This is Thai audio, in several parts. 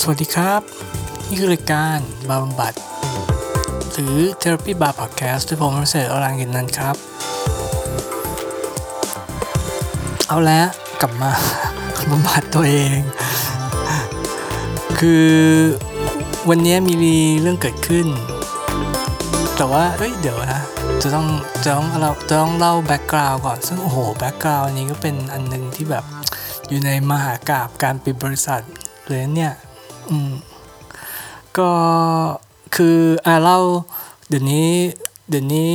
สวัสดีครับ นี่คือรายการบาร์บำบัด หรือ Therapy Bar Podcast ที่ผมรัเศษอรังกินนันครับ เอาแล้วกลับมาบำบัดตัวเอง คือวันนี้มีเรื่องเกิดขึ้น แต่ว่าเอ้ยเดี๋ยวนะ จะต้องจะต้องเราจะต้องเล่า background ก่อน ซึ่งโอ้โห background นี้ก็เป็นอันหนึงที่แบบอยู่ในมหากราบการปิดบริษัทเลยเนี่ย ก็คืออ่าเล่าเดี๋ยวนี้เดี๋ยวนี้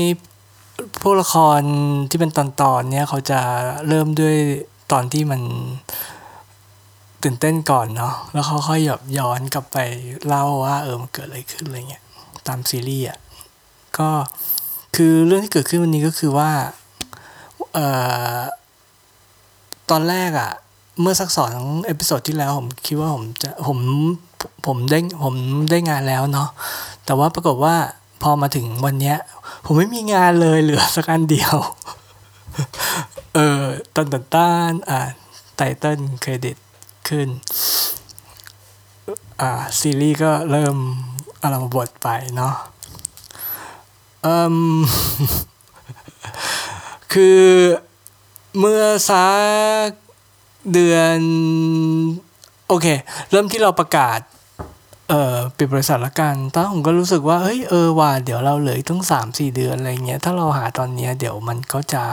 พวกละครที่เป็นตอนตอนเนี่ยเขาจะเริ่มด้วยตอนที่มันตื่นเต้นก่อนเนาะแล้วเขาค่อยแบบย้อนกลับไปเล่าว่าเออมันเกิดอะไรขึ้นอะไรเงี้ยตามซีรีส์อะก็คือเรื่องที่เกิดขึ้นวันนี้ก็คือว่าเอ่อตอนแรกอะ เมื่อสักสอง episode ที่แล้วผมคิดว่าผมจะผมผมได้ผมได้งานแล้วเนาะแต่ว่าปรากฏว่าพอมาถึงวันเนี้ย ผมไม่มีงานเลยเหลือสักอันเดียว เออตันตันตันอ่า title credit ขึ้น อ่า ซีรีส์ก็เริ่มอารัมภบทไปเนาะเอ่มคือเมื่อสัก เดือนโอเค เริ่มที่เราประกาศเอ่อปิดบริษัทละกันตอนผมก็รู้สึกว่าเฮ้ยเออว่าเดี๋ยวเราเหลืออีกตั้งสามสี่เดือนอะไรเงี้ยถ้าเราหาตอนเนี้ยเดี๋ยวมันก็จะ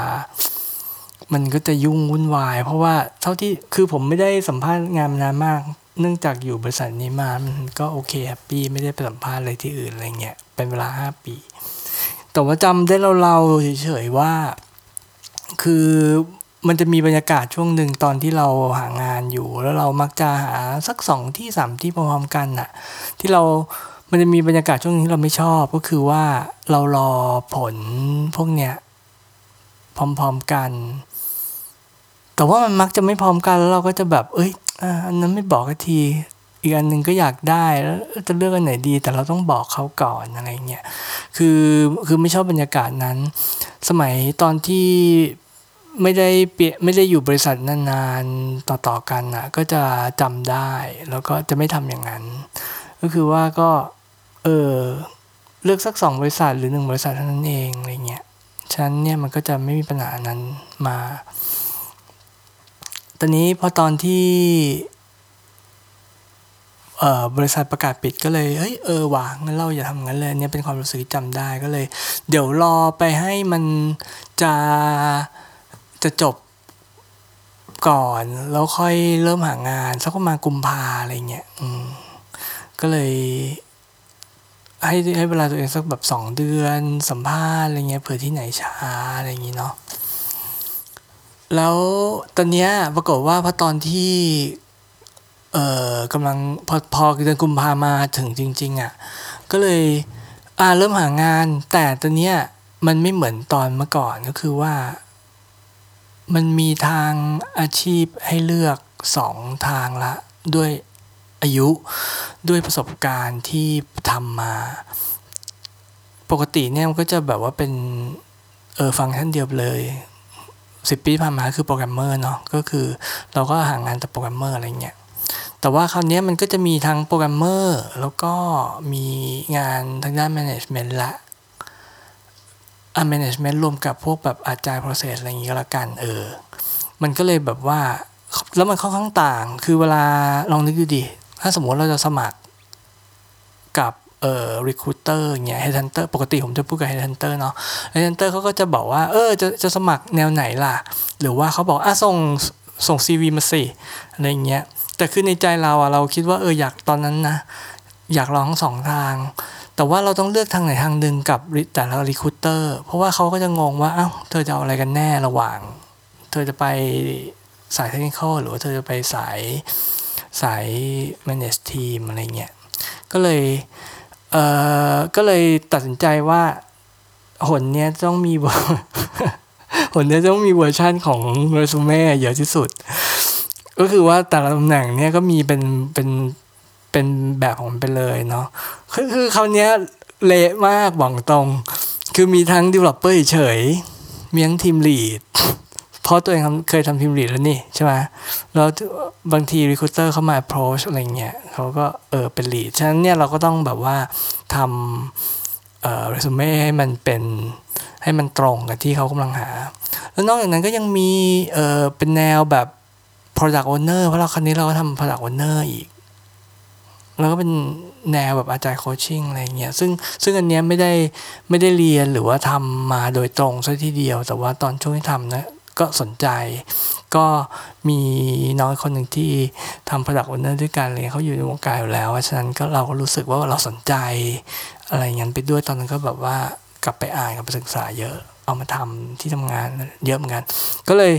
มันก็จะยุ่งวุ่นวาย เพราะว่าเท่าที่คือผมไม่ได้สัมภาษณ์งานนานมาก เนื่องจากอยู่บริษัทนี้มามันก็โอเค happy ไม่ได้ไปสัมภาษณ์อะไรที่อื่นอะไรเงี้ยเป็นเวลาห้าปี แต่ว่าจำได้เราๆเฉยๆว่า คือ มันจะมีบรรยากาศช่วงหนึ่งตอนที่เราหางานอยู่ แล้วเรามักจะหาสักสองที่สามที่พร้อมๆกันน่ะ ที่เรา มันจะมีบรรยากาศช่วงนึงที่เราไม่ชอบก็คือว่าเรารอผลพวกเนี้ยพร้อมๆกัน แต่ว่ามันมักจะไม่พร้อมกันแล้วเราก็จะแบบ เอ้ยอันนั้นไม่บอกกันทีอีกอันหนึ่งก็อยากได้แล้วจะเลือกอันไหนดี แต่เราต้องบอกเขาก่อนอะไรเงี้ยคือคือไม่ชอบบรรยากาศนั้น สมัยตอนที่ ไม่ได้เปลี่ยนไม่ได้อยู่บริษัทนานๆต่อๆกันอะก็จะจำได้ แล้วก็จะไม่ทำอย่างนั้น ก็คือว่าก็ เออเลือกสักสองบริษัทหรือหนึ่งบริษัทเท่านั้นเองอะไรเงี้ยฉะนั้นเนี่ยมันก็จะไม่มีปัญหานั้นมา ตอนนี้พอตอนที่เออบริษัทประกาศปิดก็เลยเฮ้ยเออว่ะงั้นเราอย่าทำงั้นเลยเนี่ยเป็นความรู้สึกที่จำได้ก็เลย เดี๋ยวรอไปให้มันจะ จะจบก่อน แล้วค่อยเริ่มหางานสักประมาณกุมภาอะไรเงี้ยอืมก็เลย ให้ให้เวลาตัวเองสักแบบสองเดือนสัมภาษณ์อะไรเงี้ยเผื่อที่ไหนช้าอะไรอย่างงี้เนาะแล้วตอนเนี้ยปรากฏว่าพอตอนที่ เอ่อกำลังพอพอเดือนกุมภามาถึงจริง ๆอะ ก็เลย อ่าเริ่มหางาน แต่ตอนเนี้ยมันไม่เหมือนตอนเมื่อก่อนก็คือว่า มันมีทางอาชีพให้เลือกสองทางละ ด้วยอายุด้วยประสบการณ์ที่ทำมา ปกติเนี่ยมันก็จะแบบว่าเป็น เออฟังก์ชันเดียวเลยสิบปีผ่านมาคือโปรแกรมเมอร์เนาะก็คือเราก็หางานแต่โปรแกรมเมอร์อะไรเงี้ยแต่ว่าคราวนี้มันก็จะมีทั้งโปรแกรมเมอร์แล้วก็มีงานทางด้าน management ละ อะ management รวมกับพวกแบบอาจารย์ process อะไรอย่างงี้ก็แล้วกันเออ มันก็เลยแบบว่า แล้วมันค่อนข้างต่าง คือเวลาลองนึกดูดิ ถ้าสมมติเราจะสมัครกับเอ่อ recruiter อย่างเงี้ย headhunter ปกติผมจะพูดกับ headhunter เนาะ headhunter เขาก็จะบอกว่า เออ จะจะสมัครแนวไหนล่ะ หรือว่าเขาบอก อะ ส่งส่ง CV มาสิ อะไรเงี้ย แต่คือในใจเราอะเราคิดว่า เออ อยากตอนนั้นนะ อยากลองทั้งสองทาง แต่ว่าเราต้องเลือกทางไหนทางหนึ่งกับแต่ละรีคูเตอร์เพราะว่าเขาก็จะงงว่า อ้าว เธอจะเอาอะไรกันแน่ระหว่าง เธอจะไปสายเทคนิคหรือว่าเธอจะไปสายสาย manage team อะไรเงี้ย ก็เลย เอ่อ ก็เลยตัดสินใจว่า หนเนี้ยต้องมีหนเนี้ยต้องมีเวอร์ชั่นของเรซูเม่เยอะที่สุด ก็คือว่าแต่ละตำแหน่งเนี่ยก็มีเป็นเป็น เป็นแบบของมันไปเลยเนาะคือคือคราวเนี้ยเละมากบอกตรง คือมีทั้ง developer เฉยมีทั้งทีม lead เพราะตัวเองเคยทำ team lead แล้วนี่ใช่ไหมแล้วบางที recruiter เข้ามา approach อะไรเงี้ยเขาก็เออเป็น lead ฉะนั้นเนี่ยเราก็ต้องแบบว่าทำเอ่อเรซูเม่ให้มันเป็นให้มันตรงกับที่เขากำลังหา แล้วนอกจากนั้นก็ยังมีเออเป็นแนวแบบ product owner เพราะเราครั้งนี้เราก็ทำ product owner อีก แล้วก็เป็นแนวแบบ agile coaching อะไรเงี้ยซึ่งซึ่งอันเนี้ยไม่ได้ไม่ได้เรียนหรือว่าทำมาโดยตรงซะทีเดียว แต่ว่าตอนช่วงที่ทำนะก็สนใจ ก็มีน้องคนหนึ่งที่ทำ product owner ด้วยกันเลยเขาอยู่ในวงการอยู่แล้วฉะนั้นก็เราก็รู้สึกว่าเราสนใจ อะไรเงี้ยไปด้วยตอนนั้นก็แบบว่ากลับไปอ่านกับไปศึกษาเยอะเอามาทำที่ทำงานเยอะเหมือนกัน ก็เลย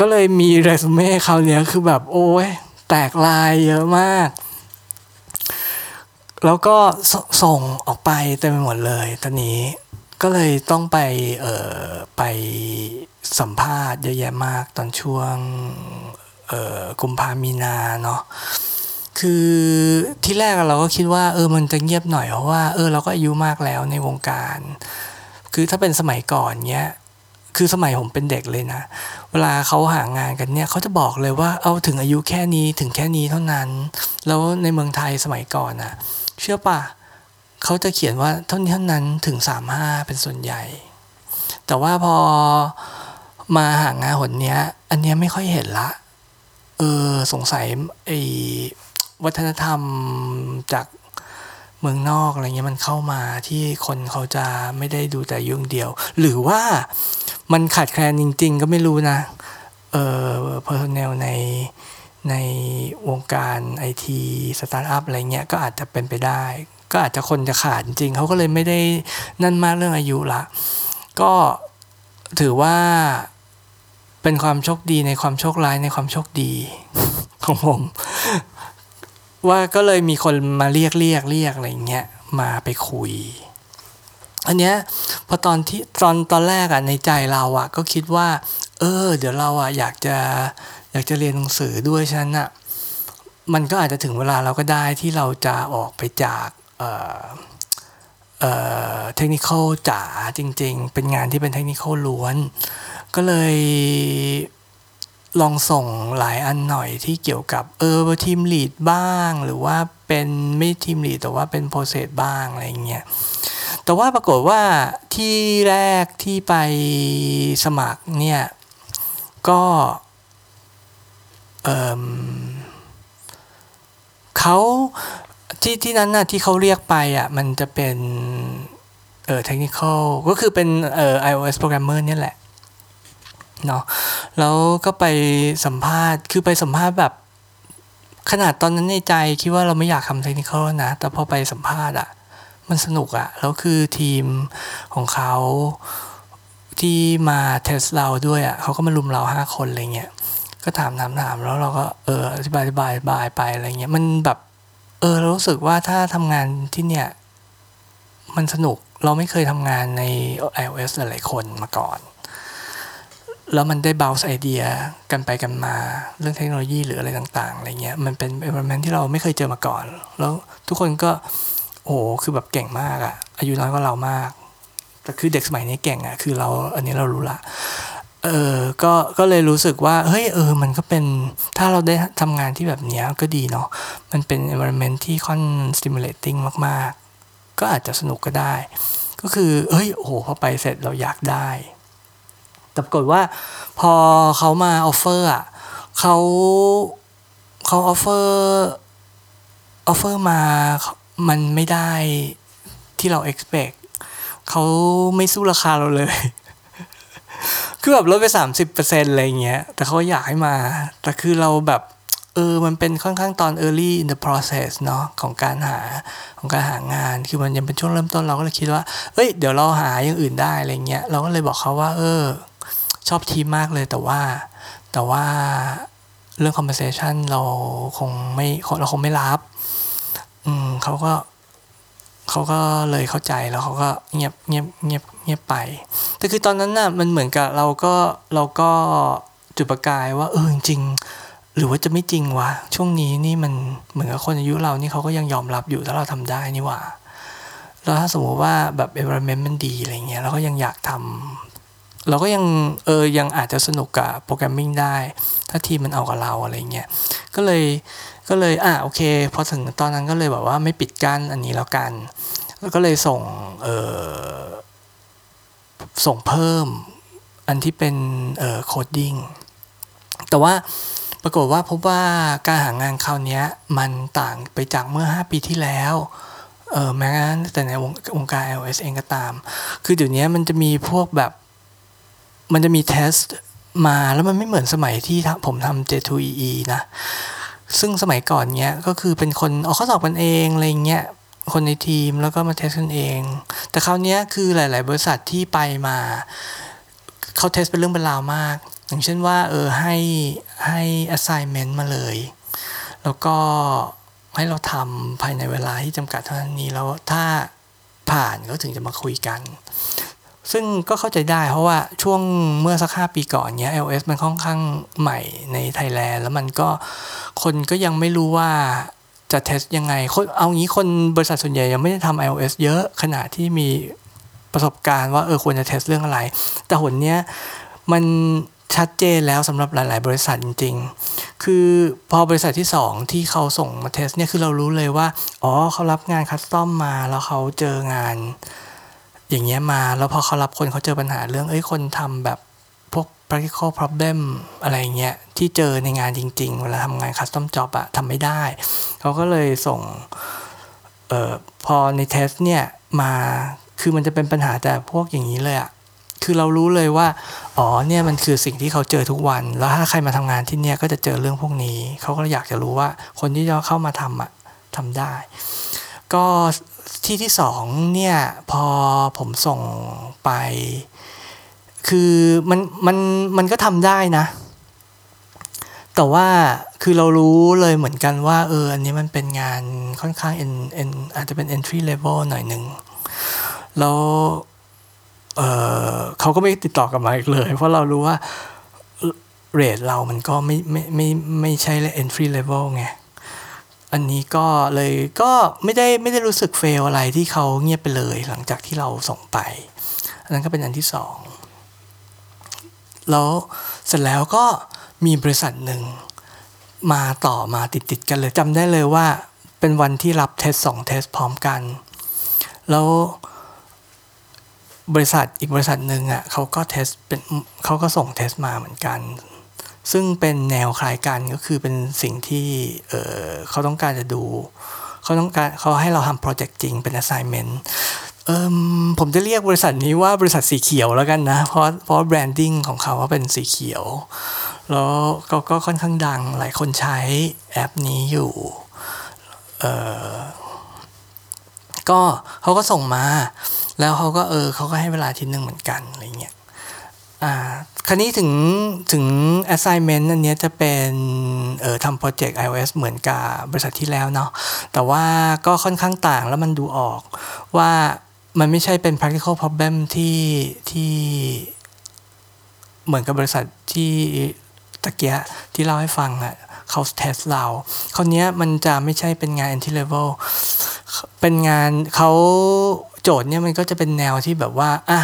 ก็เลยมีเรซูเม่เขาเนี้ยคือแบบโอ้ยแตกลายเยอะมาก แล้วก็ส่งออกไปเต็มไปหมดเลยตอนนี้ก็เลยต้องไปเอ่อไปสัมภาษณ์เยอะแยะมากตอนช่วงเอ่อกุมภามีนาเนาะคือที่แรกเราก็คิดว่าเออมันจะเงียบหน่อยเพราะว่าเออเราก็อายุมากแล้วในวงการ คือถ้าเป็นสมัยก่อนเนี้ยคือสมัยผมเป็นเด็กเลยนะ เวลาเขาหางานกันเนี่ยเขาจะบอกเลยว่าเอาถึงอายุแค่นี้ถึงแค่นี้เท่านั้น แล้วในเมืองไทยสมัยก่อนอะ่ะ เชื่อป่ะเขาจะเขียนว่าเท่านี้เท่านั้นถึงสามห้าเป็นส่วนใหญ่ แต่ว่าพอมาหางานหนเนี้ย อันเนี้ยไม่ค่อยเห็นละ เออสงสัยไอ้วัฒนธรรมจากเมืองนอกอะไรเงี้ยมันเข้ามาที่คนเขาจะไม่ได้ดูแต่ยุ่งเดียว หรือว่ามันขาดแคลนจริง ๆ ก็ไม่รู้นะ เออ personnel ใน ในวงการไอทีสตาร์ทอัพอะไรเงี้ยก็อาจจะเป็นไปได้ ก็อาจจะคนจะขาดจริงเขาก็เลยไม่ได้นั่นมากเรื่องอายุละก็ถือว่าเป็นความโชคดีในความโชคร้ายในความโชคดีของผม ว่าก็เลยมีคนมาเรียกเรียกเรียกอะไรเงี้ยมาไปคุย อันเนี้ยพอตอนที่ตอนตอนแรกอะในใจเราอะก็คิดว่า เออ เดี๋ยวเราอะอยากจะ อยากจะเรียนหนังสือด้วยฉะนั้นอะมันก็อาจจะถึงเวลาเราก็ได้ที่เราจะออกไปจากเอ่อเอ่อเทคนิคจ๋าจริง ๆ เป็นงานที่เป็นเทคนิคล้วน ก็เลยลองส่งหลายอันหน่อยที่เกี่ยวกับเออทีมลีดบ้าง หรือว่าเป็นไม่ทีมลีดแต่ว่าเป็นโปรเซสบ้างอะไรเงี้ยแต่ว่าปรากฏว่าที่แรกที่ไปสมัครเนี่ยก็ เขาที่ที่นั้นน่ะที่เขาเรียกไปอะมันจะเป็นเออเทคนิคก็คือเป็นเอ่อ iOS programmer เนี่ยแหละเนาะแล้วก็ไปสัมภาษณ์คือไปสัมภาษณ์แบบ ขนาดตอนนั้นในใจคิดว่าเราไม่อยากทำเทคนิคนะ แต่พอไปสัมภาษณ์อะ มันสนุกอะ แล้วคือทีมของเขาที่มาเทสเราด้วยอะเขาก็มารุมเราห้าคนอะไรเงี้ย ก็ถามถามถามแล้วเราก็เอออธิบายอธิบายบายไปอะไรเงี้ยมันแบบ เออเรารู้สึกว่าถ้าทำงานที่เนี่ย มันสนุกเราไม่เคยทำงานใน iOS หลายคนมาก่อน แล้วมันได้เบลส์ไอเดียกันไปกันมาเรื่องเทคโนโลยีหรืออะไรต่างๆอะไรเงี้ย มันเป็น environment ที่เราไม่เคยเจอมาก่อน แล้วทุกคนก็ โอ้คือแบบเก่งมากอะอายุน้อยกว่าเรามาก แต่คือเด็กสมัยนี้เก่งอะคือเราอันนี้เรารู้ละ เออก็ก็เลยรู้สึกว่าเฮ้ยเออมันก็เป็นถ้าเราได้ทำงานที่แบบนี้ก็ดีเนาะมันเป็น environment ที่ค่อน stimulating มาก ๆ ก็อาจจะสนุกก็ได้ ก็คือเฮ้ยโอ้โหพอไปเสร็จเราอยากได้แต่ปรากฏว่าพอเขามา offer อะเขาเขา offer offer มามันไม่ได้ที่เรา expect เขาไม่สู้ราคาเราเลย คือแบบลดไปสามสิบเปอร์เซ็นต์อะไรเงี้ย แต่เขาอยากให้มา แต่คือเราแบบ เออ มันเป็นค่อนข้างตอน early in the process เนาะของการหาของการหางาน คือมันยังเป็นช่วงเริ่มต้นเราก็เลยคิดว่า เอ้ย เดี๋ยวเราหาอย่างอื่นได้อะไรเงี้ย เราก็เลยบอกเขาว่า เออ ชอบทีมมากเลยแต่ว่า แต่ว่าเรื่อง conversation เราคงไม่เราคงไม่รับ อืมเขาก็เขาก็เลยเข้าใจแล้วเขาก็เงียบเงียบเงียบ เงียบไป แต่คือตอนนั้นน่ะมันเหมือนกับเราก็เราก็จุดประกายว่าเออจริง หรือว่าจะไม่จริงวะ ช่วงนี้นี่มันเหมือนกับคนอายุเรานี่เขาก็ยังยอมรับอยู่ถ้าเราทำได้นี่ว่าแล้วถ้าสมมติว่าแบบ environment มันดีอะไรเงี้ยเราก็ยังอยากทเราก็ยังเออยังอาจจะสนุกกับโปรแกรมมิ่งได้ ถ้าทีมมันเอากับเราอะไรเงี้ยก็เลยก็เลยอะโอเคพอถึงตอนนั้นก็เลยแบบว่าไม่ปิดกั้นอันนี้แล้วกัน แล้วก็เลยส่งเออ ส่งเพิ่มอันที่เป็นเอ่อ coding แต่ว่าปรากฏว่าพบว่าการหางานคราวนี้มันต่างไปจากเมื่อ 5 ปีที่แล้วเออแม้แต่ในวงวงการ iOS เองก็ตาม คือเดี๋ยวนี้มันจะมีพวกแบบ มันจะมี test มาแล้วมันไม่เหมือนสมัยที่ผมทำ J2EE นะ ซึ่งสมัยก่อนเนี้ยก็คือเป็นคนออกข้อสอบกันเองอะไรเงี้ย คนในทีมแล้วก็มา test กันเอง แต่คราวนี้คือหลาย ๆ บริษัทที่ไปมาเขา test เป็นเรื่องเป็นราวมาก อย่างเช่นว่าเออให้ให้ assignment มาเลย แล้วก็ให้เราทำภายในเวลาที่จำกัดเท่านี้แล้วถ้าผ่านก็ถึงจะมาคุยกัน ซึ่งก็เข้าใจได้เพราะว่าช่วงเมื่อสักห้าปีก่อนเนี้ย iOS มันค่อนข้างใหม่ในไทยแลนด์ แล้วมันก็คนก็ยังไม่รู้ว่า จะ test ยังไงคนเอางี้คนบริษัทส่วนใหญ่ยังไม่ได้ทำ iOS เยอะขนาดที่มีประสบการณ์ว่าเออควรจะ test เรื่องอะไร แต่หนเนี้ยมันชัดเจนแล้วสำหรับหลาย ๆ บริษัทจริง ๆ คือพอบริษัทที่ 2 ที่เขาส่งมา test เนี่ยคือเรารู้เลยว่า อ๋อเขารับงาน custom มาแล้วเขาเจองาน อย่างเงี้ยมา แล้วพอเขารับคนเขาเจอปัญหาเรื่องเอ้ยคนทำแบบ practical problem อะไรเงี้ยที่เจอในงานจริง ๆ เวลาทำงาน custom job อะทำไม่ได้ เขาก็เลยส่งเอ่อพอใน test เนี่ยมาคือมันจะเป็นปัญหาแต่พวกอย่างนี้เลยอะคือเรารู้เลยว่า อ๋อเนี่ยมันคือสิ่งที่เขาเจอทุกวัน แล้วถ้าใครมาทำงานที่เนี่ยก็จะเจอเรื่องพวกนี้ เขาก็อยากจะรู้ว่าคนที่จะเข้ามาทำอะทำได้ ก็ที่ที่สองเนี่ยพอผมส่งไป คือมันมันมันก็ทำได้นะ แต่ว่าคือเรารู้เลยเหมือนกันว่าเอออันนี้มันเป็นงานค่อนข้าง en en อาจจะเป็น entry level หน่อยหนึ่งแล้วเออเขาก็ไม่ติดต่อกลับมาอีกเลย เพราะเรารู้ว่าเรทเรามันก็ไม่ไม่ไม่ไม่ใช่ entry level ไง อันนี้ก็เลยก็ไม่ได้ไม่ได้รู้สึก fail อะไรที่เขาเงียบไปเลยหลังจากที่เราส่งไป อันนั้นก็เป็นอันที่สอง แล้วเสร็จแล้วก็มีบริษัทหนึ่งมาต่อมาติดติดกันเลยจำได้เลยว่าเป็นวันที่รับ test สอง test พร้อมกัน แล้วบริษัทอีกบริษัทหนึ่งอะเขาก็ test เป็นเขาก็ส่ง test มาเหมือนกัน ซึ่งเป็นแนวคล้ายกันก็คือเป็นสิ่งที่เออเขาต้องการจะดู เขาต้องการเขาให้เราทำโปรเจกต์จริงเป็น assignment ผมจะเรียกบริษัทนี้ว่าบริษัทสีเขียวแล้วกันนะ เพราะเพราะแบรนดิ้งของเขาว่าเป็นสีเขียว แล้วก็ก็ค่อนข้างดังหลายคนใช้แอปนี้อยู่ก็เขาก็ส่งมา แล้วเขาก็เออเขาก็ให้เวลาทีนึงเหมือนกันอะไรเงี้ยอ่าคราวนี้ถึงถึง assignment อันนี้จะเป็นเออทำโปรเจกต์ iOS เหมือนกับบริษัทที่แล้วเนาะแต่ว่าก็ค่อนข้างต่างแล้วมันดูออกว่า มันไม่ใช่เป็น practical problem ที่ที่เหมือนกับบริษัทที่ตะเกียที่เล่าให้ฟังอะเขาเทสเราคราวนี้มันจะไม่ใช่เป็นงาน entry level เป็นงานเขาโจทย์เนี่ยมันก็จะเป็นแนวที่แบบว่าอะ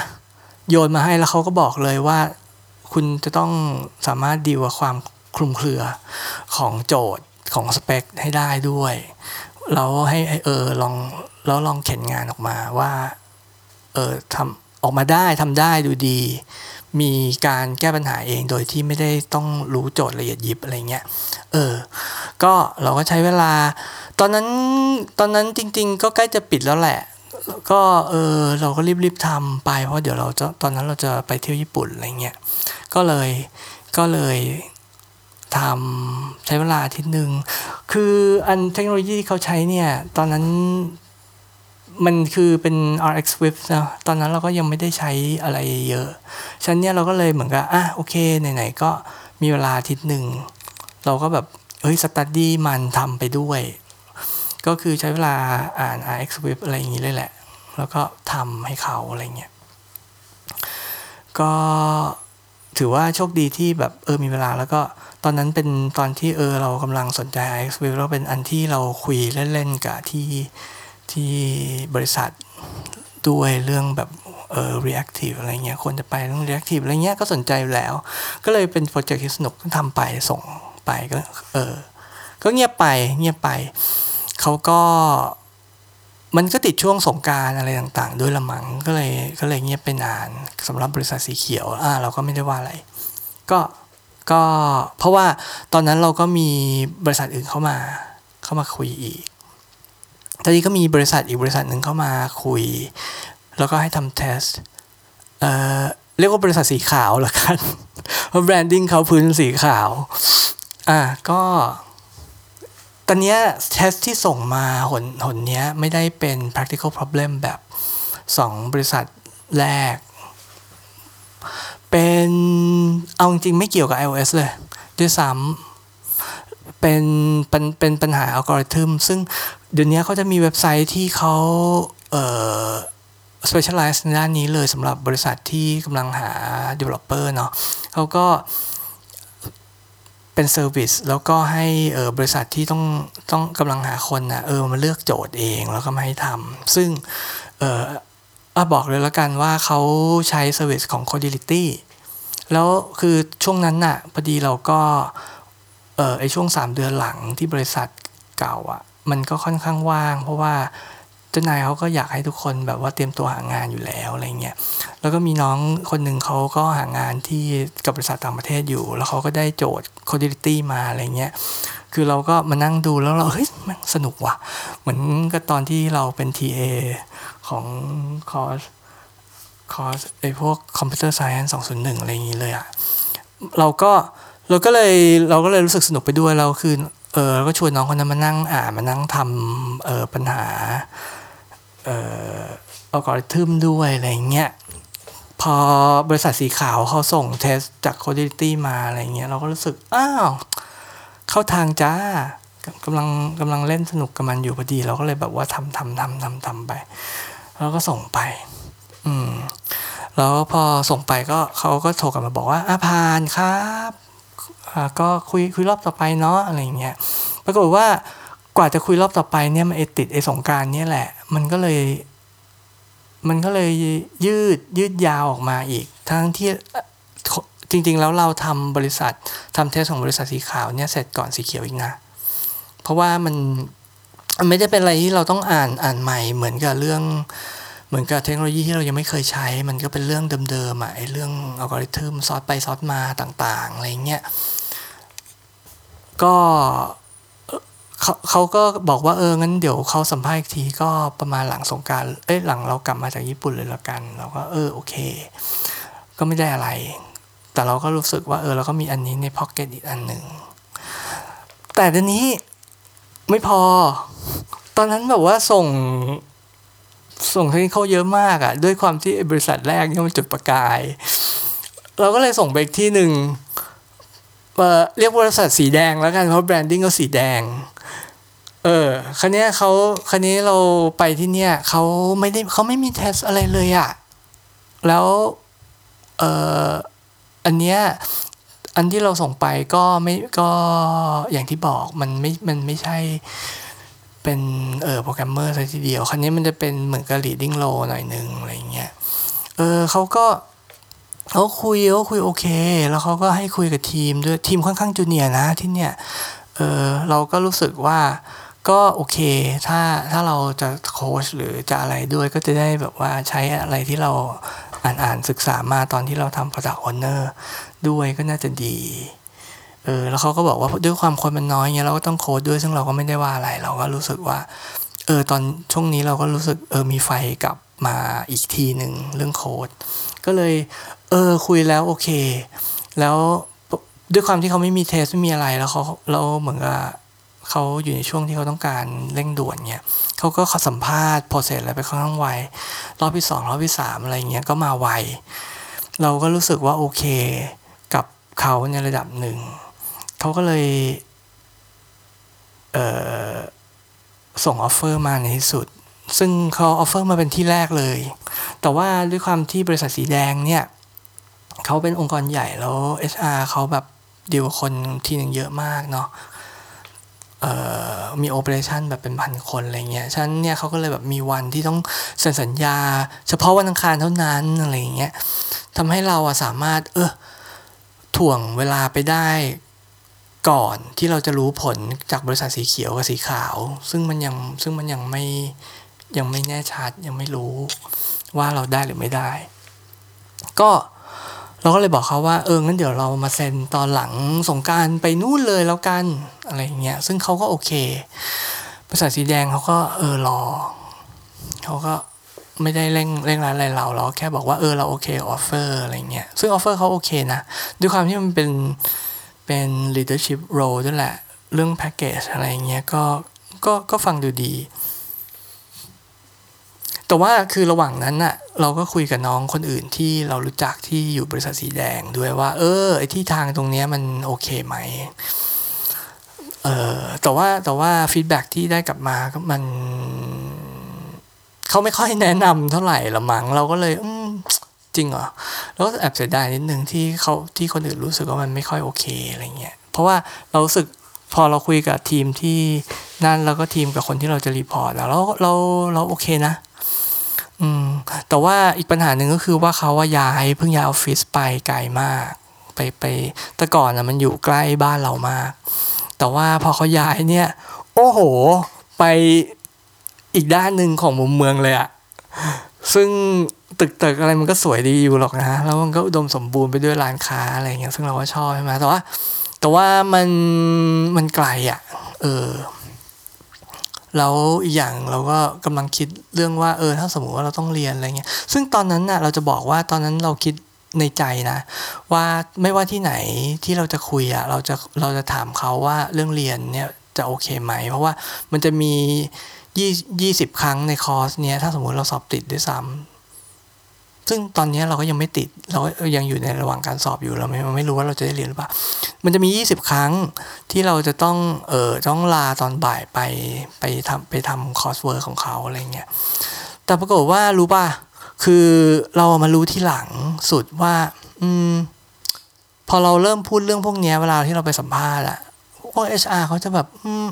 โยนมาให้แล้วเขาก็บอกเลยว่า คุณจะต้องสามารถดีลกับความคลุมเครือของโจทย์ของสเปคให้ได้ด้วยแล้วให้เออลอง แล้วลองเขียนงานออกมาว่า เออทำออกมาได้ทำได้ดูดี มีการแก้ปัญหาเองโดยที่ไม่ได้ต้องรู้โจทย์ละเอียดยิบอะไรเงี้ย เออ ก็เราก็ใช้เวลา ตอนนั้นตอนนั้นจริง ๆ ก็ใกล้จะปิดแล้วแหละ ก็เออเราก็รีบๆทำไปเพราะเดี๋ยวเราจะตอนนั้นเราจะไปเที่ยวญี่ปุ่นอะไรเงี้ย ก็เลยก็เลยทำใช้เวลาอาทิตย์หนึ่ง คืออันเทคโนโลยีที่เขาใช้เนี่ย ตอนนั้น มันคือเป็น RX Swift นะตอนนั้นเราก็ยังไม่ได้ใช้อะไรเยอะฉะนั้นเนี่ยเราก็เลยเหมือนกับอะโอเคไหนๆก็มีเวลาทิตย์หนึ่ง เราก็แบบ เฮ้ยสตัดดี้มันทำไปด้วย ก็คือใช้เวลาอ่าน RX Swift อะไรอย่างนี้เลยแหละ แล้วก็ทำให้เขาอะไรเงี้ย ก็ถือว่าโชคดีที่แบบเออมีเวลาแล้วก็ตอนนั้นเป็นตอนที่เออเรากำลังสนใจ RX Swift แล้วเป็นอันที่เราคุยเล่นๆกับที่ ที่บริษัทด้วยเรื่องแบบเออ reactive อะไรเงี้ยควรจะไปต้อง reactive อะไรเงี้ยก็สนใจแล้ว ก็เลยเป็นโปรเจกต์ที่สนุกทำไปส่งไปก็เออก็เงียบไปเงียบไปเขาก็มันก็ติดช่วงสงการอะไรต่างๆ ด้วยละมังก็เลยก็เลยเงียบไปนานสำหรับบริษัทสีเขียวอ่าเราก็ไม่ได้ว่าอะไร ก็ก็เพราะว่าตอนนั้นเราก็มีบริษัทอื่นเข้ามาเข้ามาคุยอีก ตอนนี้ก็มีบริษัทอีกบริษัทหนึ่งเข้ามาคุย แล้วก็ให้ทำ test เอ่อเรียกว่าบริษัทสีขาวละกัน เพราะ branding เขาพื้นสีขาว อะก็ ตอนนี้ test ที่ส่งมาหนหนเนี้ยไม่ได้เป็น practical problem แบบสองบริษัทแรก เป็น เอาจริงไม่เกี่ยวกับ iOS เลย ด้วยซ้ำ เป็นเป็นเป็นปัญหาอัลกอริทึมซึ่งเดี๋ยวนี้เขาจะมีเว็บไซต์ที่เขาเอ่อ specialize ในด้านนี้เลยสำหรับบริษัทที่กำลังหา developer เนาะเขาก็เป็น service แล้วก็ให้เออบริษัทที่ต้องต้องกำลังหาคนนะเออมาเลือกโจทย์เองแล้วก็มาให้ทำซึ่งเอออะบอกเลยแล้วกันว่าเขาใช้ service ของ Codility แล้วคือช่วงนั้นน่ะพอดีเราก็ เออไอช่วง 3 เดือนหลังที่บริษัทเก่าอะ่ะ มันก็ค่อนข้างว่าง เพราะว่าเจ้านายเขาก็อยากให้ทุกคนแบบว่าเตรียมตัวหางานอยู่แล้วอะไรเงี้ยแล้วก็มีน้องคนหนึ่งเขาก็หางานที่กับบริษัทต่างประเทศอยู่ แล้วเขาก็ได้โจทย์ Codility มาอะไรเงี้ยคือเราก็มานั่งดูแล้วเราเฮ้ยมันสนุกว่ะ เหมือนกับตอนที่เราเป็น TA ของคอร์สคอร์สไอพวก computer science 201อะไรอย่างนี้เลยอะเราก็ เราก็เลยเราก็เลยรู้สึกสนุกไปด้วยเราคือเออเราก็ชวนน้องคนนั้นมานั่งอ่านมานั่งทำเออปัญหาเอออัลกอริทึมด้วยอะไรเงี้ยพอบริษัทสีขาวเขาส่ง test จาก Codility มาอะไรเงี้ยเราก็รู้สึก อ้าว เข้าทางจ้ากำลังกำลังเล่นสนุกกับมันอยู่พอดี เราก็เลยแบบว่าทำทำทำทำทำไป แล้วก็ส่งไป อืม แล้วพอส่งไปก็เขาก็โทรกลับมาบอกว่าอะผ่านครับ ก็คุยคุยรอบต่อไปเนาะอะไรเงี้ยปรากฏว่ากว่าจะคุยรอบต่อไปเนี่ยมันไอติดไอสงการเนี่ยแหละ มันก็เลย มันก็เลยยืดยืดยาวออกมาอีก ทั้งที่จริง ๆ แล้วเราทำบริษัททำเทสของบริษัทสีขาวเนี่ยเสร็จก่อนสีเขียวอีกนะ เพราะว่ามันไม่ได้เป็นอะไรที่เราต้องอ่านอ่านใหม่เหมือนกับเรื่องเหมือนกับเทคโนโลยีที่เรายังไม่เคยใช้ มันก็เป็นเรื่องเดิมๆอะไอเรื่องอัลกอริทึมซอสไปซอสมาต่างๆอะไรเงี้ย ก็เขาเขาก็บอกว่าเอองั้นเดี๋ยวเขาสัมภาษณ์อีกทีก็ประมาณหลังสงการเอ้ยหลังเรากลับมาจากญี่ปุ่นเลยละกัน เราก็เออโอเค ก็ไม่ได้อะไร แต่เราก็รู้สึกว่าเออเราก็มีอันนี้ในพ็อกเก็ตอีกอันหนึ่งแต่ทีนี้ไม่พอ ตอนนั้นแบบว่าส่งส่งเทคนิคเยอะมากอะ่ะ ด้วยความที่บริษัทแรกเนี่ยมันจุดประกาย เราก็เลยส่งไปอีกที่หนึ่ง เรียกบริษัทสีแดงแล้วกันเพราะแบรนดิ้งก็สีแดง เออคันนี้เขาคันนี้เราไปที่เนี่ยเขาไม่ได้เขาไม่มีเทสอะไรเลยอะแล้วเอออันเนี้ยอันที่เราส่งไปก็ไม่ก็อย่างที่บอกมันไม่มันไม่ใช่เป็นเออโปรแกรมเมอร์ซะทีเดียวคันนี้มันจะเป็นเหมือนกับ leading low หน่อยนึงอะไรเงี้ยเออเขาก็ เขาคุยเขาคุยโอเค แล้วเขาก็ให้คุยกับทีมด้วยทีมค่อนข้างจูเนียร์นะ ที่เนี่ยเออเราก็รู้สึกว่าก็โอเค ถ้าถ้าเราจะโค้ชหรือจะอะไรด้วยก็จะได้แบบว่าใช้อะไรที่เราอ่านอ่านศึกษามาตอนที่เราทำ Product Owner ด้วยก็น่าจะดีเออแล้วเขาก็บอกว่าด้วยความคนมันน้อยเงี้ยเราก็ต้องโค้ดด้วยซึ่งเราก็ไม่ได้ว่าอะไร เราก็รู้สึกว่าเออตอนช่วงนี้เราก็รู้สึกเออมีไฟกลับมาอีกทีหนึ่งเรื่องโค้ดก็เลย เออ คุยแล้วโอเค แล้วด้วยความที่เขาไม่มี test ไม่มีอะไรแล้วเขาเราเหมือนกับเขาอยู่ในช่วงที่เขาต้องการเร่งด่วนเงี้ยเขาก็ขอสัมภาษณ์ process อะไรไปค่อนข้างไวรอบที่สองรอบที่สามอะไรเงี้ยก็มาไวเราก็รู้สึกว่าโอเคกับเขาในระดับหนึ่งเขาก็เลยส่ง offer มาในที่สุด ซึ่งเขา offer มาเป็นที่แรกเลย แต่ว่าด้วยความที่บริษัทสีแดงเนี่ย เขาเป็นองค์กรใหญ่แล้ว HR เขาแบบดีลคนทีหนึ่งเยอะมากเนาะมีโอเปอเรชันแบบเป็นพันคนอะไรเงี้ย ฉันเนี่ยเขาก็เลยแบบมีวันที่ต้องเซ็นสัญญา เฉพาะวันอังคารเท่านั้นอะไรเงี้ยทำให้เราอะสามารถเออถ่วงเวลาไปได้ก่อนที่เราจะรู้ผลจากบริษัทสีเขียวกับสีขาว ซึ่งมันยังซึ่งมันยังไม่ยังไม่แน่ชัดยังไม่รู้ว่าเราได้หรือไม่ได้ ก็ เราก็เลยบอกเขาว่าเอองั้นเดี๋ยวเรามาเซ็นตอนหลังสงกรานต์ไปนู่นเลยแล้วกันอะไรเงี้ยซึ่งเขาก็โอเคบริษัทสีแดงเขาก็เออรอเขาก็ไม่ได้เร่งเร่งเร้าอะไรเราเราแค่บอกว่าเออเราโอเค offer อะไรเงี้ยซึ่ง offer เขาโอเคนะด้วยความที่มันเป็นเป็น leadership role ด้วยแหละ เรื่องแพ็กเกจอะไรเงี้ยก็ก็ก็ฟังดูดี แต่ว่าคือระหว่างนั้นน่ะเราก็คุยกับน้องคนอื่นที่เรารู้จักที่อยู่บริษัทสีแดงด้วยว่า เออไอที่ทางตรงเนี้ยมันโอเคไหมเออแต่ว่าแต่ว่าฟีดแบ็ที่ได้กลับมาก็มันเขาไม่ค่อยแนะนำเท่าไหร่ละมั้งเราก็เลยอืมจริงเหรอแล้วแอบเสียดายนิดนึงที่เขาที่คนอื่นรู้สึกว่ามันไม่ค่อยโอเคอะไรเงี้ยเพราะว่าเรารู้สึกพอเราคุยกับทีมที่นั่นแล้วก็ทีมกับคนที่เราจะ report แล้วเราเราเราโอเคนะ อืมแต่ว่าอีกปัญหาหนึ่งก็คือว่าเขาว่าย้ายเพิ่งย้ายออฟฟิศไปไกลมาก ไปไปแต่ก่อนอะมันอยู่ใกล้บ้านเรามาก แต่ว่าพอเขาย้ายเนี่ย โอ้โห ไปอีกด้านหนึ่งของมุมเมืองเลยอะซึ่งตึกตึกอะไรมันก็สวยดีอยู่หรอกนะแล้วมันก็อุดมสมบูรณ์ไปด้วยร้านค้าอะไรเงี้ยซึ่งเราก็ชอบใช่ไหมแต่ว่า แต่ว่ามันมันไกลอะ เออ แล้วอีกอย่างเราก็กำลังคิดเรื่องว่าเออถ้าสมมติว่าเราต้องเรียนอะไรเงี้ยซึ่งตอนนั้นน่ะเราจะบอกว่าตอนนั้นเราคิดในใจนะ ว่าไม่ว่าที่ไหนที่เราจะคุยอะเราจะเราจะถามเขาว่าเรื่องเรียนเนี่ยจะโอเคไหม เพราะว่ามันจะมียี่ยี่สิบครั้งในคอร์สเนี้ยถ้าสมมติเราสอบติดด้วยซ้ำ ซึ่งตอนนี้เราก็ยังไม่ติด เรายังอยู่ในระหว่างการสอบอยู่เราไม่ไม่รู้ว่าเราจะได้เรียนหรือเปล่า มันจะมียี่สิบครั้งที่เราจะต้องเออต้องลาตอนบ่ายไปไปทำไปทำ coursework ของเขาอะไรเงี้ย แต่ปรากฏว่ารู้ป่ะ คือเรามารู้ที่หลังสุดว่า อืม พอเราเริ่มพูดเรื่องพวกนี้เวลาที่เราไปสัมภาษณ์อะพวก HR เขาจะแบบ อืม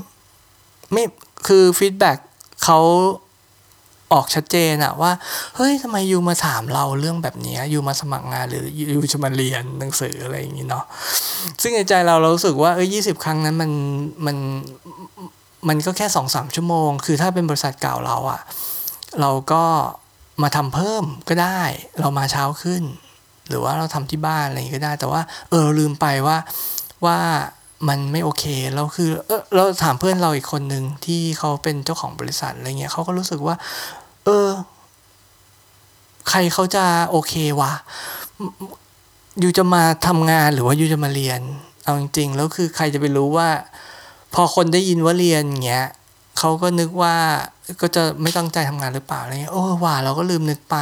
ไม่ คือ feedback เขา ออกชัดเจนอะว่า เฮ้ยทำไมยูมาถามเราเรื่องแบบนี้ยูมาสมัครงานหรือยูจะมาเรียนหนังสืออะไรอย่างนี้เนาะซึ่งในใจเราเรารู้สึกว่าเอ้ยยี่สิบครั้งนั้นมันมันมันก็แค่สองสามชั่วโมง คือถ้าเป็นบริษัทเก่าเราอะเราก็มาทำเพิ่มก็ได้ เรามาเช้าขึ้น หรือว่าเราทำที่บ้านอะไรอย่างนี้ก็ได้ แต่ว่า เออลืมไปว่าว่า มันไม่โอเคเราคือเออเราถามเพื่อนเราอีกคนนึงที่เขาเป็นเจ้าของบริษัทอะไรเงี้ยเขาก็รู้สึกว่า เออ ใครเขาจะโอเควะยูจะมาทำงานหรือว่ายูจะมาเรียน เอาจริงๆแล้วคือใครจะไปรู้ว่า พอคนได้ยินว่าเรียนเงี้ยเขาก็นึกว่าก็จะไม่ตั้งใจทำงานหรือเปล่าอะไรเงี้ยโอ้ว่าเราก็ลืมนึกไป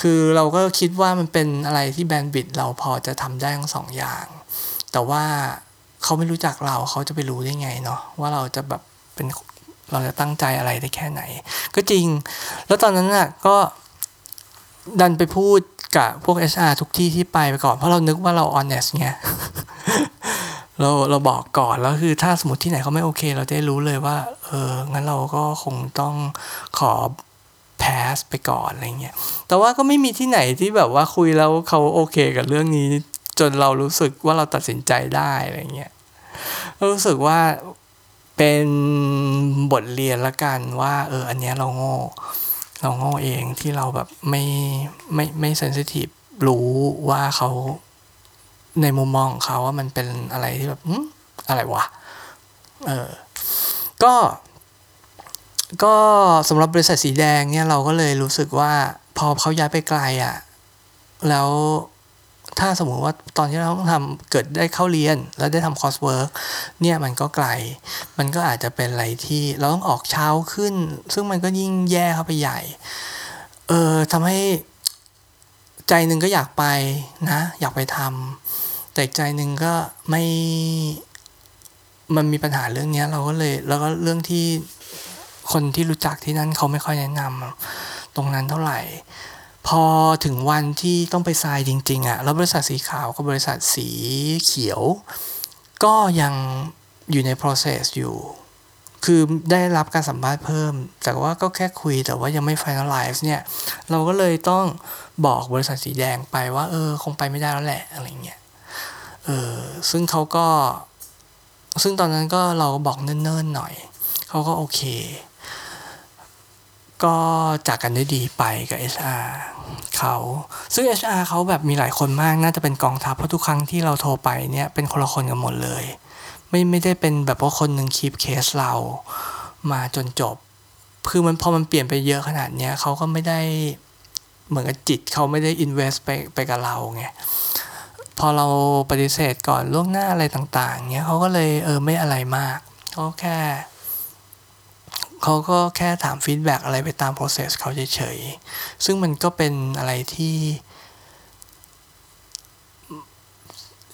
คือเราก็คิดว่ามันเป็นอะไรที่แบนด์บิดเราพอจะทำได้ทั้งสองอย่าง แต่ว่า เขาไม่รู้จักเราเขาจะไปรู้ได้ไงเนาะว่าเราจะแบบเป็นเราจะตั้งใจอะไรได้แค่ไหน ก็จริง แล้วตอนนั้นน่ะก็ดันไปพูดกับพวก HR ทุกที่ที่ไปไปก่อน เพราะเรานึกว่าเรา honest ไงเราเราบอกก่อนแล้วคือถ้าสมมติที่ไหนเขาไม่โอเค เราได้รู้เลยว่า เอองั้นเราก็คงต้องขอ pass ไปก่อนอะไรเงี้ยแต่ว่าก็ไม่มีที่ไหนที่แบบว่าคุยแล้วเขาโอเคกับเรื่องนี้ จนเรารู้สึกว่าเราตัดสินใจได้อะไรเงี้ย รู้สึกว่าเป็นบทเรียนละกันว่า เออ อันเนี้ยเราโง่ เราโง่เองที่เราแบบไม่ไม่ไม่เซนซิทีฟรู้ว่าเขาในมุมมองของเขาว่ามันเป็นอะไรที่แบบอะไรวะ เออ ก็ ก็สำหรับบริษัทสีแดงเนี่ยเราก็เลยรู้สึกว่า พอเขาย้ายไปไกลอะ่ะ แล้ว ถ้าสมมติว่าตอนที่เราต้องทำเกิดได้เข้าเรียน แล้วได้ทำ coursework เนี่ยมันก็ไกล มันก็อาจจะเป็นอะไรที่เราต้องออกเช้าขึ้น ซึ่งมันก็ยิ่งแย่เข้าไปใหญ่ เออทำให้ใจหนึ่งก็อยากไปนะ อยากไปทำแต่ใจหนึ่งก็ไม่มันมีปัญหาเรื่องนี้เราก็เลย แล้วก็เรื่องที่คนที่รู้จักที่นั่นเขาไม่ค่อยแนะนำตรงนั้นเท่าไหร่ พอถึงวันที่ต้องไปทรายจริงๆอะ่ะแล้วบริษัทสีขาวกับบริษัทสีเขียว ก็ยังอยู่ใน process อยู่ คือได้รับการสัมภาษณ์เพิ่ม แต่ว่าก็แค่คุยแต่ว่ายังไม่ finalize เนี่ย เราก็เลยต้องบอกบริษัทสีแดงไปว่า เออ คงไปไม่ได้แล้วแหละ อะไรเงี้ย เออ ซึ่งเขาก็ ซึ่งตอนนั้นก็เราบอกเนิ่นๆหน่อย เขาก็โอเค ก็จากกันได้ดีไปกับ HR เขาซึ่ง HR เขาแบบมีหลายคนมากน่าจะเป็นกองทัพเพราะทุกครั้งที่เราโทรไปเนี่ยเป็นคนละคนกันหมดเลย ไม่ไม่ได้เป็นแบบว่าคนหนึ่งคีปเคสเรามาจนจบ คือมันพอมันเปลี่ยนไปเยอะขนาดเนี้ยเขาก็ไม่ได้เหมือนกับจิตเขาไม่ได้อินเวสไปไปกับเราไงพอเราปฏิเสธก่อนล่วงหน้าอะไรต่าง ๆเนี้ยเขาก็เลยเออไม่อะไรมากเขาแค่ เขาก็แค่ถามฟีดแบ็กอะไรไปตาม process เขาเฉยๆ ซึ่งมันก็เป็นอะไรที่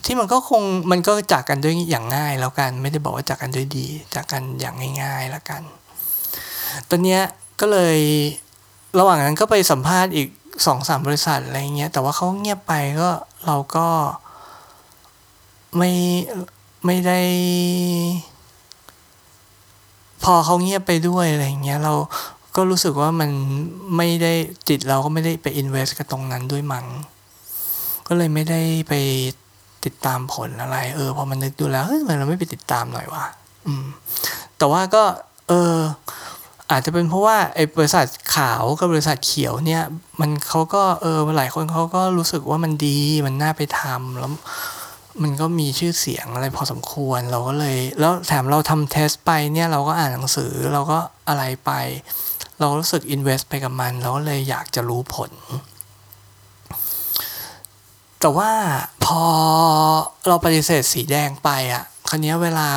ที่มันก็คงมันก็จากกันด้วยอย่างง่ายแล้วกัน ไม่ได้บอกว่าจากกันด้วยดี จากกันอย่างง่ายๆแล้วกัน ตอนเนี้ยก็เลยระหว่างนั้นก็ไปสัมภาษณ์อีกสองสามบริษัทอะไรเงี้ย แต่ว่าเขาเงียบไปก็เราก็ไม่ไม่ได้ พอเขาเงียบไปด้วยอะไรเงี้ยเราก็รู้สึกว่ามันไม่ได้จิตเราก็ไม่ได้ไปอินเวสกับตรงนั้นด้วยมัง้งก็เลยไม่ได้ไปติดตามผลอะไร เออพอมันนึกดูแล้วเฮ้ยทำไมเราไม่ไปติดตามหน่อยวะอืม แต่ว่าก็ เออ อาจจะเป็นเพราะว่าไอ้บริษัทขาวกับบริษัทเขียวเนี่ย มันเขาก็เออหลายคนเขาก็รู้สึกว่ามันดีมันน่าไปทำแล้ว มันก็มีชื่อเสียงอะไรพอสมควรเราก็เลย แล้วแถมเราทำ test ไปเนี่ยเราก็อ่านหนังสือเราก็อะไรไป เรารู้สึก invest ไปกับมันเราก็เลยอยากจะรู้ผล แต่ว่าพอเราปฏิเสธสีแดงไปอะคราวนี้เวลา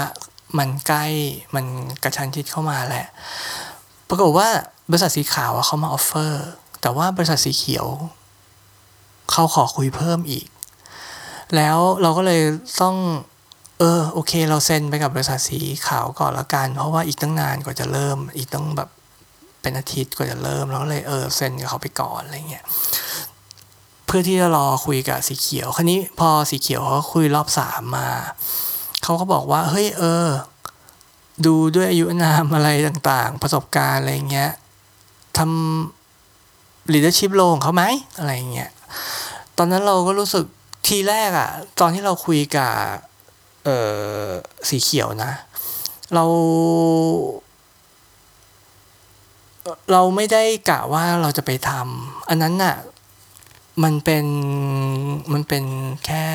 มันใกล้มันกระชั้นชิดเข้ามาแหละ ปรากฏว่าบริษัทสีขาวเขามา offer แต่ว่าบริษัทสีเขียว เขาขอคุยเพิ่มอีก แล้วเราก็เลยต้องเออโอเค เราเซ็นไปกับบริษัทสีขาวก่อนละกัน เพราะว่าอีกตั้งนานกว่าจะเริ่ม อีกต้องแบบเป็นอาทิตย์กว่าจะเริ่มเราก็เลยเออเซ็นกับเขาไปก่อนอะไรเงี้ยเพื่อที่จะรอคุยกับสีเขียวคราวนี้พอสีเขียวเขาคุยรอบสามมาเขาก็บอกว่าเฮ้ยเออ ดูด้วยอายุนามอะไรต่างๆ ประสบการณ์อะไรเงี้ยทำ leadership role ของเขาไหมอะไรเงี้ยตอนนั้นเราก็รู้สึก ทีแรกอะตอนที่เราคุยกับเออสีเขียวนะ เรา เราไม่ได้กะว่าเราจะไปทำอันนั้นน่ะมันเป็นมันเป็นแค่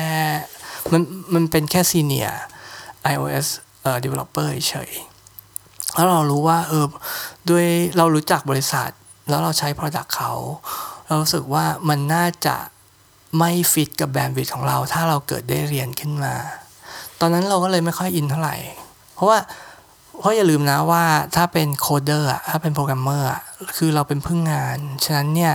มันมันเป็นแค่ซีเนีย iOS เอ่อ developer เฉยแล้วเรารู้ว่าเออด้วยเรารู้จักบริษัท แล้วเราใช้ product เขา เรารู้สึกว่ามันน่าจะ ไม่ฟิตกับแบนด์วิดของเรา ถ้าเราเกิดได้เรียนขึ้นมา ตอนนั้นเราก็เลยไม่ค่อยอินเท่าไหร่ เพราะว่าเพราะอย่าลืมนะว่าถ้าเป็นโคเดอร์ถ้าเป็นโปรแกรมเมอร์คือเราเป็นพึ่งงาน ฉะนั้นเนี่ย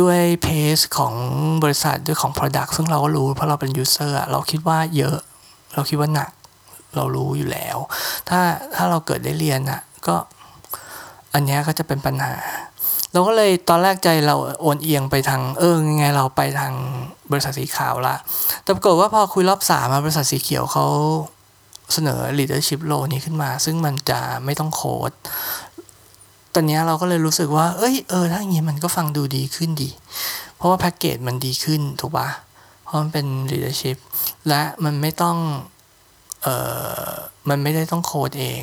ด้วยเพสของบริษัทด้วยของ Product ซึ่งเราก็รู้เพราะเราเป็น User อะเราคิดว่าเยอะ เราคิดว่าหนัก เรารู้อยู่แล้ว ถ้าถ้าเราเกิดได้เรียนอะก็อันนี้ก็จะเป็นปัญหา เราก็เลยตอนแรกใจเราโอนเอียงไปทางเออยังไงเราไปทางบริษัทสีขาวละแต่ปรากฏว่าพอคุยรอบสามบริษัทสีเขียวเขาเสนอ leadership role นี้ขึ้นมา ซึ่งมันจะไม่ต้องโค้ดตอนนี้เราก็เลยรู้สึกว่า เอ้ยเออถ้าอย่างนี้มันก็ฟังดูดีขึ้นดี เพราะว่าแพ็กเกจมันดีขึ้นถูกปะเพราะมันเป็น leadership และมันไม่ต้อง เออมันไม่ได้ต้องโค้ดเอง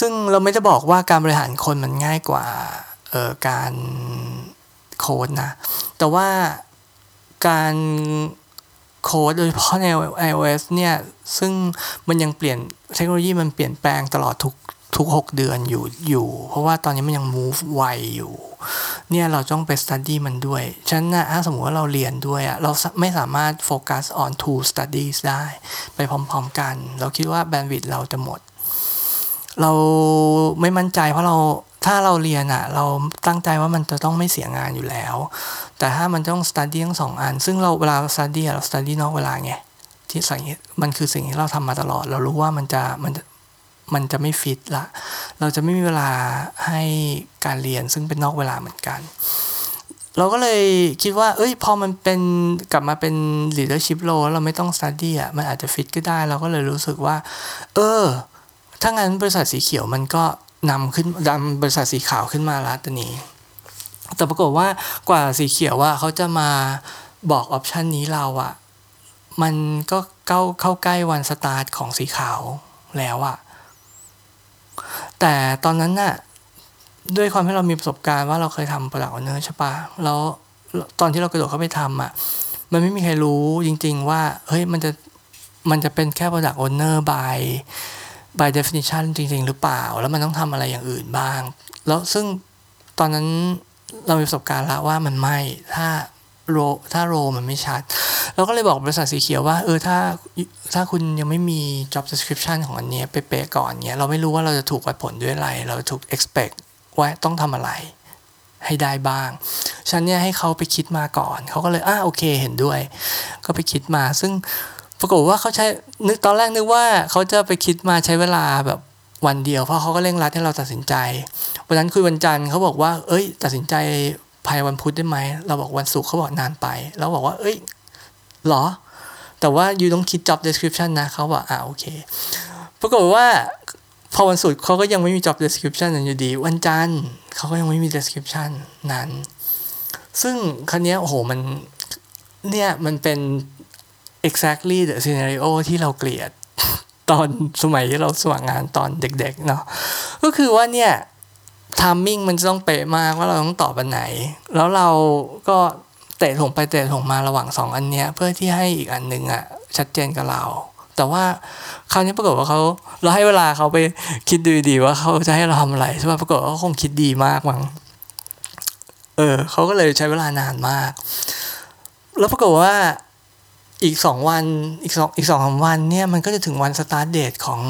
ซึ่งเราไม่ได้บอกว่าการบริหารคนมันง่ายกว่าเออการโค้ดนะ แต่ว่าการโค้ดโดยเฉพาะใน iOS เนี่ย ซึ่งมันยังเปลี่ยนเทคโนโลยีมันเปลี่ยนแปลงตลอดทุกทุกหกเดือนอยู่อยู่ เพราะว่าตอนนี้มันยัง move ไวอยู่ เนี่ยเราต้องไป study มันด้วย ฉะนั้นนะถ้าสมมติว่าเราเรียนด้วยอะเราไม่สามารถโฟกัส on two studies ได้ ไปพร้อมๆกัน เราคิดว่า bandwidth เราจะหมด เราไม่มั่นใจเพราะเราถ้าเราเรียนอะเราตั้งใจว่ามันจะต้องไม่เสียงานอยู่แล้ว แต่ถ้ามันต้อง study ทั้งสองอัน ซึ่งเราเวลา study เรา study นอกเวลาไงที่สิ่งมันคือสิ่งที่เราทำมาตลอด เรารู้ว่ามันจะมันมันจะไม่ฟิตละ เราจะไม่มีเวลาให้การเรียนซึ่งเป็นนอกเวลาเหมือนกัน เราก็เลยคิดว่า เอ้ย พอมันเป็นกลับมาเป็น leadership role เราไม่ต้อง study อะ มันอาจจะฟิตก็ได้ เราก็เลยรู้สึกว่า เออ ถ้างั้นบริษัทสีเขียวมันก็นำขึ้นนำบริษัทสีขาวขึ้นมาละตอนนี้ แต่ปรากฏว่ากว่าสีเขียวว่าเขาจะมาบอกออปชันนี้เราอะมันก็เข้าเข้าใกล้วันสตาร์ทของสีขาวแล้วอะแต่ตอนนั้นน่ะด้วยความที่เรามีประสบการณ์ว่าเราเคยทำ product owner ใช่ปะแล้วตอนที่เรากระโดดเข้าไปทำอะ มันไม่มีใครรู้จริง ๆ ว่า เฮ้ย มันจะ มันจะเป็นแค่ product owner by by definition จริง ๆ หรือเปล่า แล้วมันต้องทำอะไรอย่างอื่นบ้าง แล้วซึ่งตอนนั้นเรามีประสบการณ์แล้วว่ามันไม่ถ้าโรถ้าโรมันไม่ชัด เราก็เลยบอกบริษัทสีเขียวว่า เออถ้าถ้าคุณยังไม่มี job description ของอันนี้เป๊ะๆก่อนเนี้ยเราไม่รู้ว่าเราจะถูกวัดผลด้วยอะไร เราถูก expect ว่าต้องทำอะไรให้ได้บ้าง ฉันเนี่ยให้เขาไปคิดมาก่อน เขาก็เลย อ่าโอเค เห็นด้วย ก็ไปคิดมา ซึ่ง ปรากฏว่าเขาใช้นึกตอนแรกนึกว่าเขาจะไปคิดมาใช้เวลาแบบวันเดียวเพราะเขาก็เร่งรัดให้เราตัดสินใจวันนั้นคุยวันจันทร์เขาบอกว่า เอ้ย ตัดสินใจภายวันพุธได้ไหมเราบอกวันศุกร์เขาบอกนานไปแล้วบอกว่า เอ้ยหรอ แต่ว่าอยู่ต้องคิด job description นะเขาบอกอ่าโอเค ปรากฏว่าพอวันศุกร์เขาก็ยังไม่มี job description นั้นอยู่ดี วันจันทร์เขาก็ยังไม่มี description นั้น ซึ่งคันนี้โอ้โหมันเนี่ยมันเป็น exactly the scenario ที่เราเกลียดตอนสมัยที่เราสมัครงานตอนเด็กๆเนาะก็คือว่าเนี่ยทามมิ่งมันจะต้องเป๊ะมากว่าเราต้องตอบอันไหน แล้วเราก็เตะถงไปเตะถงมาระหว่างสองอันเนี้ย เพื่อที่ให้อีกอันหนึ่งอะชัดเจนกับเรา แต่ว่าคราวนี้ปรากฏว่าเขาเราให้เวลาเขาไปคิดดูดีว่าเขาจะให้เราทำอะไรใช่ป่ะปรากฏว่าเขาคงคิดดีมากมั้งเออเขาก็เลยใช้เวลานานมาก แล้วปรากฏว่า อีกสองวันอีกสองอีกสองสาวันเนี่ยมันก็จะถึงวัน start date ของ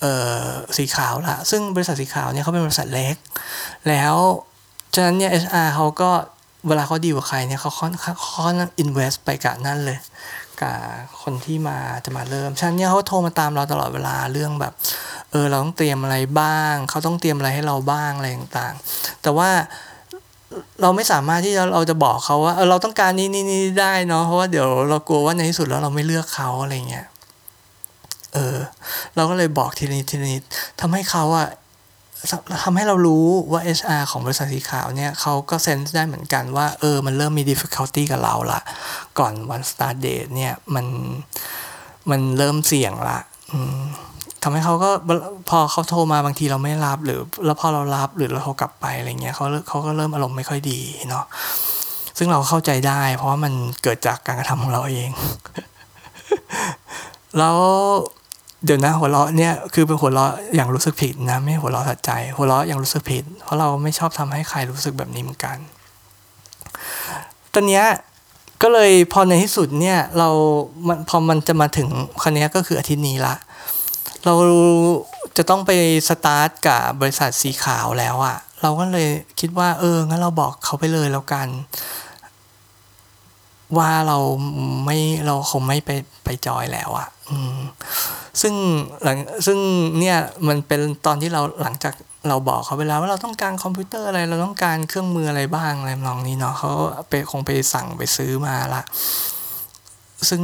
เอ่อสีขาวละซึ่งบริษัทสีขาวเนี่ยเขาเป็นบริษัทเล็ก แล้วฉะนั้นเนี่ย HR เขาก็เวลาเขาดีกับใครเนี่ยเขาค่อนข้าง invest ไปกับนั่นเลยกับคนที่มาจะมาเริ่มฉะนั้นเนี่ยเขาโทรมาตามเราตลอดเวลาเรื่องแบบเออเราต้องเตรียมอะไรบ้าง เขาต้องเตรียมอะไรให้เราบ้างอะไรต่างๆ แต่ว่า เราไม่สามารถที่เราจะบอกเขาว่าเออเราต้องการนี้นี่นี่ได้เนาะเพราะว่าเดี๋ยวเรากลัวว่าในที่สุดแล้วเราไม่เลือกเขาอะไรเงี้ยเออ เราก็เลยบอกทีนี้ทีนี้ทำให้เขาอะทำให้เรารู้ว่า HR ของบริษัทสีขาวเนี่ยเขาก็เซนส์ได้เหมือนกันว่า เออ มันเริ่มมี difficulty กับเราละก่อนวัน start date เนี่ย มันมันเริ่มเสี่ยงละ ทำให้เขาก็พอเขาโทรมาบางทีเราไม่รับหรือแล้วพอเรารับหรือเราโทรกลับไปอะไรเงี้ยเขาเขาก็เริ่มอารมณ์ไม่ค่อยดีเนาะซึ่งเราเข้าใจได้ เพราะว่ามันเกิดจากการกระทำของเราเอง แล้วเดี๋ยวนะหัวเราะเนี่ยคือเป็นหัวเราะอย่างรู้สึกผิดนะไม่หัวเราะสัดใจ หัวเราะอย่างรู้สึกผิด เพราะเราไม่ชอบทำให้ใครรู้สึกแบบนี้เหมือนกัน ตอนเนี้ยก็เลยพอในที่สุดเนี่ยเรามันพอมันจะมาถึงคันนี้ก็คืออาทิตย์นี้ละ เราจะต้องไปสตาร์ทกับบริษัทสีขาวแล้วอะเราก็เลยคิดว่า เอองั้นเราบอกเขาไปเลยแล้วกัน ว่าเราไม่เราคงไม่ไปไปจอยแล้วอะอซึ่งหลังซึ่งเนี่ยมันเป็นตอนที่เราหลังจากเราบอกเขาไปแล้วว่าเราต้องการคอมพิวเตอร์อะไร เราต้องการเครื่องมืออะไรบ้างอะไรลองนี้เนาะเขาไปคงไปสั่งไปซื้อมาละ ซึ่ง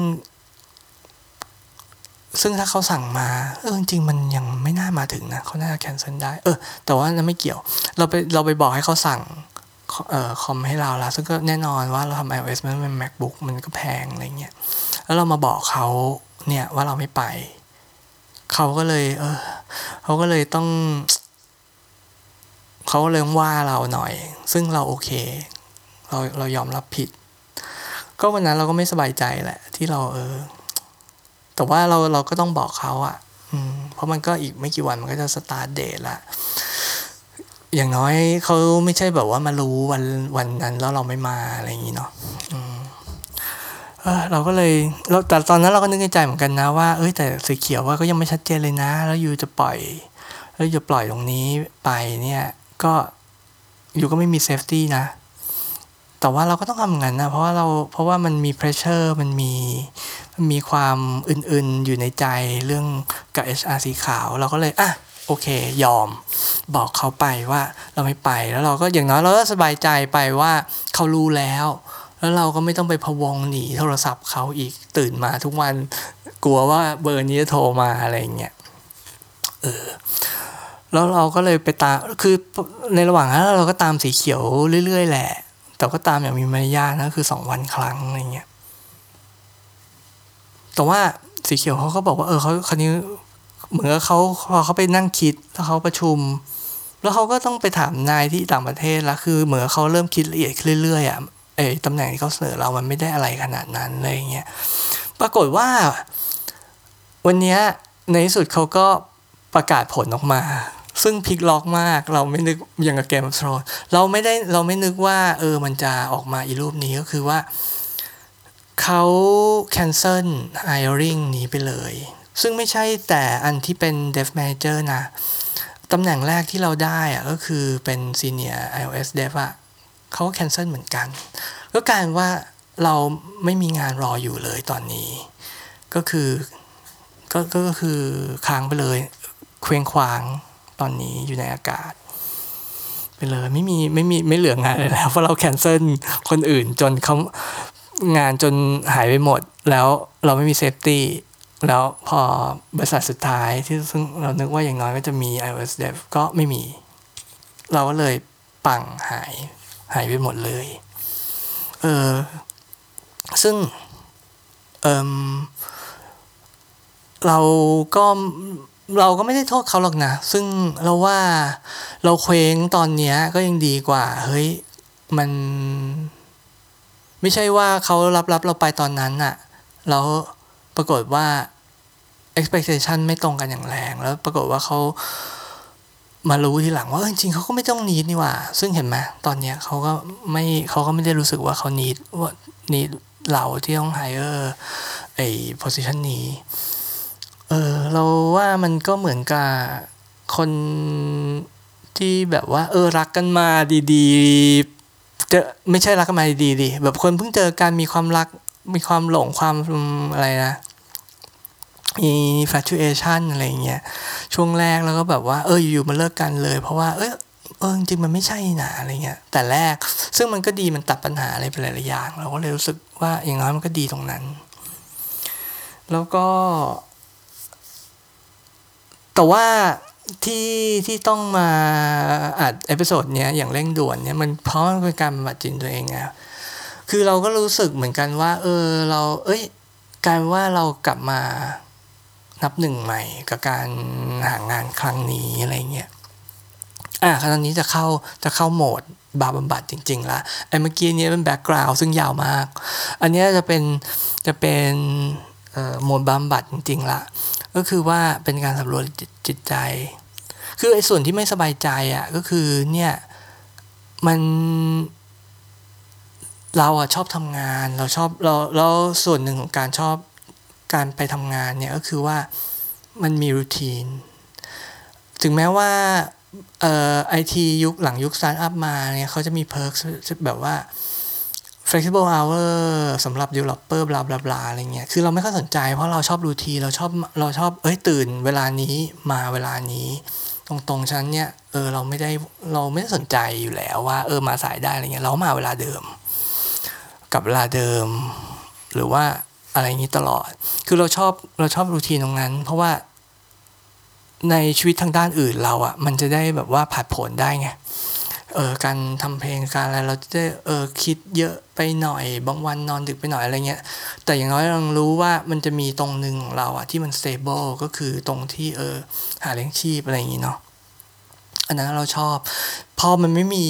ซึ่งถ้าเขาสั่งมา เออจริงมันยังไม่น่ามาถึงนะเขาน่าจะแคนเซิลได้ เออ แต่ว่านั้นไม่เกี่ยว เราไปเราไปบอกให้เขาสั่งเอ่อคอมให้เราละซึ่งก็แน่นอนว่าเราทำ iOS มันเป็น macbook มันก็แพงอะไรเงี้ยแล้วเรามาบอกเขาเนี่ยว่าเราไม่ไป เขาก็เลย เออเขาก็เลยต้อง เขาเลยว่าเราหน่อย ซึ่งเราโอเค เราเรายอมรับผิด ก็วันนั้นเราก็ไม่สบายใจแหละ ที่เราเออ แต่ว่าเราเราก็ต้องบอกเขาอะ่ะเพราะมันก็อีกไม่กี่วันมันก็จะสตาร์ทเดทละ อย่างน้อยเขาไม่ใช่แบบว่ามารู้วันวันนั้นแล้วเราไม่มาอะไรอย่างนี้เนาะเราก็เลยเราแต่ตอนนั้นเราก็นึกในใจเหมือนกันนะว่าเอ้ยแต่สีเขียวว่าก็ยังไม่ชัดเจนเลยนะ แล้วยูจะปล่อย แล้วยูปล่อยตรงนี้ไปเนี่ย ก็ you ก็ไม่มี safety นะ แต่ว่าเราก็ต้องทำงานนะ เพราะว่าเราเพราะว่ามันมี pressure มันมี มีความอื่นๆอยู่ในใจเรื่องกับ HR สีขาว เราก็เลยอะโอเค ยอมบอกเขาไปว่าเราไม่ไปแล้วเราก็อย่างน้อยเราก็สบายใจไปว่าเขารู้แล้ว แล้วเราก็ไม่ต้องไปพะวงหนีโทรศัพท์เขาอีกตื่นมาทุกวันกลัวว่าเบอร์นี้จะโทรมาอะไรเงี้ยเออแล้วเราก็เลยไปตามคือในระหว่างนั้นเราก็ตามสีเขียวเรื่อยๆแหละ แต่ก็ตามอย่างมีมารยาทนะคือสองวันครั้งอะไรเงี้ย แต่ว่าสีเขียวเขาก็บอกว่าเออเขาคันนี้เหมือนเขาพอเขาไปนั่งคิดแล้วเขาประชุม แล้วเขาก็ต้องไปถามนายที่ต่างประเทศแล้วคือเหมือนเขาเริ่มคิดละเอียดเรื่อยๆอะเออตำแหน่งที่เขาเสนอเรามันไม่ได้อะไรขนาดนั้นเลยเงี้ยปรากฏว่า วันนี้ในที่สุดเขาก็ประกาศผลออกมา ซึ่งพลิกล็อกมากเราไม่นึกอย่างกับเกมโทรเราไม่ได้เราไม่นึกว่า เออมันจะออกมาอีรูปนี้ก็คือว่า เขา cancel hiring นี้ไปเลย ซึ่งไม่ใช่แต่อันที่เป็น dev manager นะตำแหน่งแรกที่เราได้อะก็คือเป็น senior iOS dev อะเขาก็ cancel เหมือนกัน ก็กลายว่าเราไม่มีงานรออยู่เลยตอนนี้ ก็คือก็ก็คือค้างไปเลยเคว้งคว้างตอนนี้อยู่ในอากาศ ไปเลยไม่มีไม่มีไม่เหลืองานเลยแล้วเพราะเราแคนเซิลคนอื่นจนเขา งานจนหายไปหมด แล้วเราไม่มีเซฟตี้แล้วพอบริษัทสุดท้ายที่ซึ่งเรานึกว่าอย่างน้อยก็จะมี iOS Dev ก็ไม่มี เราก็เลยปังหายหายไปหมดเลย เออซึ่งเออเราก็เราก็ไม่ได้โทษเขาหรอกนะ ซึ่งเราว่าเราเคว้งตอนเนี้ยก็ยังดีกว่า เฮ้ย มัน ไม่ใช่ว่าเขารับรับเราไปตอนนั้นอะแล้วปรากฏว่า expectation ไม่ตรงกันอย่างแรง แล้วปรากฏว่าเขามารู้ทีหลังว่าจริงๆเขาก็ไม่ต้องนีดนี่ว่า ซึ่งเห็นไหมตอนเนี้ยเขาก็ไม่เขาก็ไม่ได้รู้สึกว่าเขานีดว่านีดเราที่ต้อง hire ไอ้ position นี้ เออเราว่ามันก็เหมือนกับคนที่แบบว่า เออรักกันมาดีๆ จะไม่ใช่รักกันมาดีดิแบบคนเพิ่งเจอกันมีความรักมีความหลงความอะไรนะมี fluctuation อะไรเงี้ยช่วงแรกแล้วก็แบบว่าเอออยู่ๆมาเลิกกันเลย เพราะว่าเออเออจริงมันไม่ใช่นะอะไรเงี้ยแต่แรกซึ่งมันก็ดีมันตัดปัญหาอะไรไปหลายๆอย่างเราก็เลยรู้สึกว่าอย่างน้อยมันก็ดีตรงนั้น แล้วก็ แต่ว่า ที่ที่ต้องมาอัด episode เนี้ยอย่างเร่งด่วนเนี้ยมันเพราะมันเป็นการบำบัดจิตตัวเองอะคือเราก็รู้สึกเหมือนกันว่า เออเรา เอ้ยการว่าเรากลับมานับหนึ่งใหม่กับการหางานครั้งนี้อะไรเงี้ยอะครั้งนี้จะเข้าจะเข้าโหมดบาบำบัดจริงๆละไอ้เมื่อกี้นี้เป็นแบ็กกราวด์ซึ่งยาวมาก อันนี้จะเป็นจะเป็นโหมดบำบัดจริงๆละ ก็คือว่าเป็นการสำรวจจิตใจ คือไอ้ส่วนที่ไม่สบายใจอะ่ะก็คือเนี่ยมันเราอะชอบทำงานเราชอบเราแล้วส่วนหนึ่งของการชอบการไปทำงานเนี่ยก็คือว่ามันมี routine ถึงแม้ว่าเอ่อไอทียุคหลังยุคสตาร์ทอัพมาเนี่ยเขาจะมี perk แบบว่า flexible hour สำหรับ developer blah blah blah อะไรเงี้ย คือเราไม่ค่อยสนใจเพราะเราชอบ routine เราชอบเราชอบเอ้ยตื่นเวลานี้มาเวลานี้ ตรงๆฉันเนี่ยเออเราไม่ได้เราไม่ได้สนใจอยู่แล้วว่าเออมาสายได้อะไรเงี้ยเรามาเวลาเดิม กับเวลาเดิม หรือว่าอะไรอย่างนี้ตลอด คือเราชอบเราชอบรูทีนตรงนั้น เพราะว่าในชีวิตทางด้านอื่นเราอะ่ะมันจะได้แบบว่าผัดผลได้ไง เออการทำเพลงการอะไรเราจะได้เออคิดเยอะไปหน่อย บางวันนอนดึกไปหน่อยอะไรเงี้ย แต่อย่างน้อยเรารู้ว่ามันจะมีตรงหนึ่งของเราอะที่มัน stable ก็คือตรงที่เออหาเลี้ยงชีพอะไรอย่างงี้เนาะอันนั้นเราชอบ พอมันไม่มี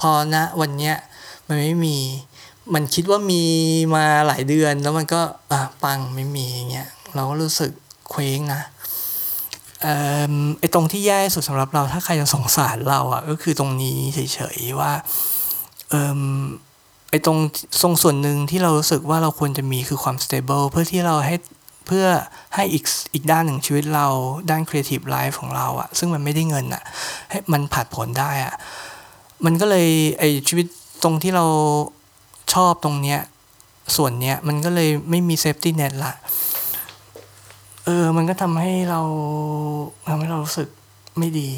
พอนะวันเนี้ยมันไม่มีมันคิดว่ามีมาหลายเดือนแล้วมันก็อะปังไม่มีอย่างเงี้ยเราก็รู้สึกเคว้งนะ ไอ้ตรงที่แย่สุดสำหรับเราถ้าใครจะสงสารเราอะก็คือตรงนี้เฉยๆว่าเออไอ้ตรงทรงส่วนหนึ่งที่เรารู้สึกว่าเราควรจะมีคือความ stable เพื่อที่เราให้เพื่อให้อีกอีกด้านหนึ่งชีวิตเราด้าน creative life ของเราอะซึ่งมันไม่ได้เงินอะให้มันผัดผลได้อะมันก็เลยไอชีวิตตรงที่เราชอบตรงเนี้ยส่วนเนี้ยมันก็เลยไม่มี safety net ละ เออ มันก็ทำให้เราทำให้เรารู้สึกไม่ดี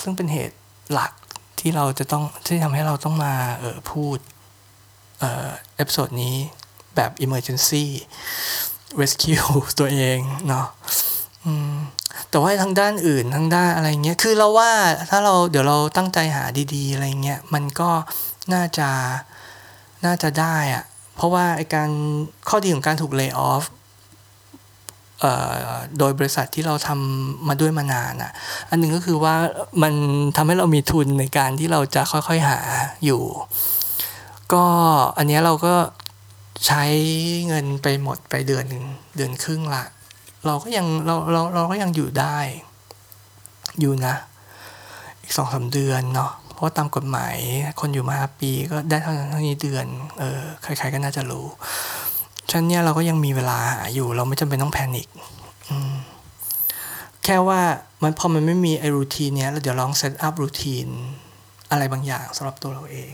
ซึ่งเป็นเหตุหลักที่เราจะต้องที่ทำให้เราต้องมาเออพูดเอ่อ episode นี้แบบ emergency rescue ตัวเองเนาะแต่ว่าทางด้านอื่นทางด้านอะไรเงี้ย คือเราว่าถ้าเราเดี๋ยวเราตั้งใจหาดีๆ อะไรเงี้ย มันก็น่าจะน่าจะได้อะเพราะว่าไอการข้อดีของการถูก layoff โดยบริษัทที่เราทำมาด้วยมานานอะ อันหนึ่งก็คือว่ามันทำให้เรามีทุนในการที่เราจะค่อยๆหาอยู่ ก็อันนี้เราก็ใช้เงินไปหมดไปเดือนหนึ่งเดือนครึ่งละ เราก็ยังเราเราเราก็ยังอยู่ได้ อยู่นะ อีกสองสาเดือนเนาะเพราะตามกฎหมายคนอยู่มาปีก็ได้เท่านั้นเท่านี้เดือน เออใครๆก็น่าจะรู้ ฉันเนี่ยเราก็ยังมีเวลาหาอยู่ เราไม่จำเป็นต้องแพนิคแค่ว่ามันพอมันไม่มีไอ routine เนี้ยเราเดี๋ยวลอง set up routine อะไรบางอย่างสำหรับตัวเราเอง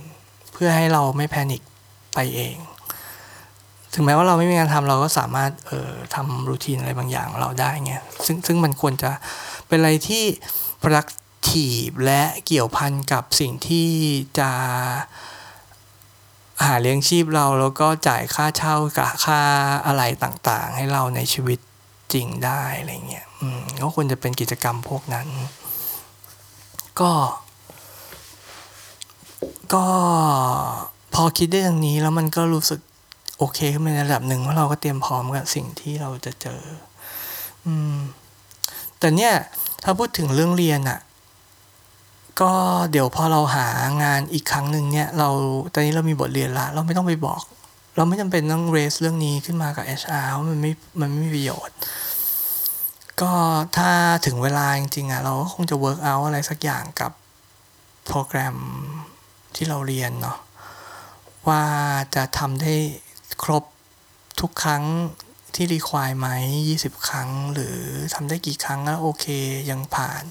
เพื่อให้เราไม่ panic ไปเอง ถึงแม้ว่าเราไม่มีงานทำเราก็สามารถเอ่อทำ routine อะไรบางอย่างเราได้ไงซึ่งซึ่งมันควรจะเป็นอะไรที่ productive และเกี่ยวพันกับสิ่งที่จะ หาเลี้ยงชีพเราแล้วก็จ่ายค่าเช่ากับค่าอะไรต่างๆ ให้เราในชีวิตจริงได้อะไรเงี้ยก็ควรจะเป็นกิจกรรมพวกนั้น ก็ ก็พอคิดได้อย่างนี้แล้วมันก็รู้สึกโอเคขึ้นในระดับหนึ่งเพราะเราก็เตรียมพร้อมกับสิ่งที่เราจะเจอ อืม แต่เนี่ยถ้าพูดถึงเรื่องเรียนอะ ก็เดี๋ยวพอเราหางานอีกครั้งหนึ่งเนี่ย เราตอนนี้เรามีบทเรียนละ เราไม่ต้องไปบอก เราไม่จำเป็นต้องเรสเรื่องนี้ขึ้นมากับ HR เพรามันไม่มันไม่มีประโยชน์ ก็ถ้าถึงเวลาจริงๆอะเราก็คงจะ work out อะไรสักอย่างกับโปรแกรมที่เราเรียนเนาะว่าจะทำได้ครบทุกครั้งที่รีควายไหม 20 ครั้ง หรือทำได้กี่ครั้งแล้วโอเคยังผ่าน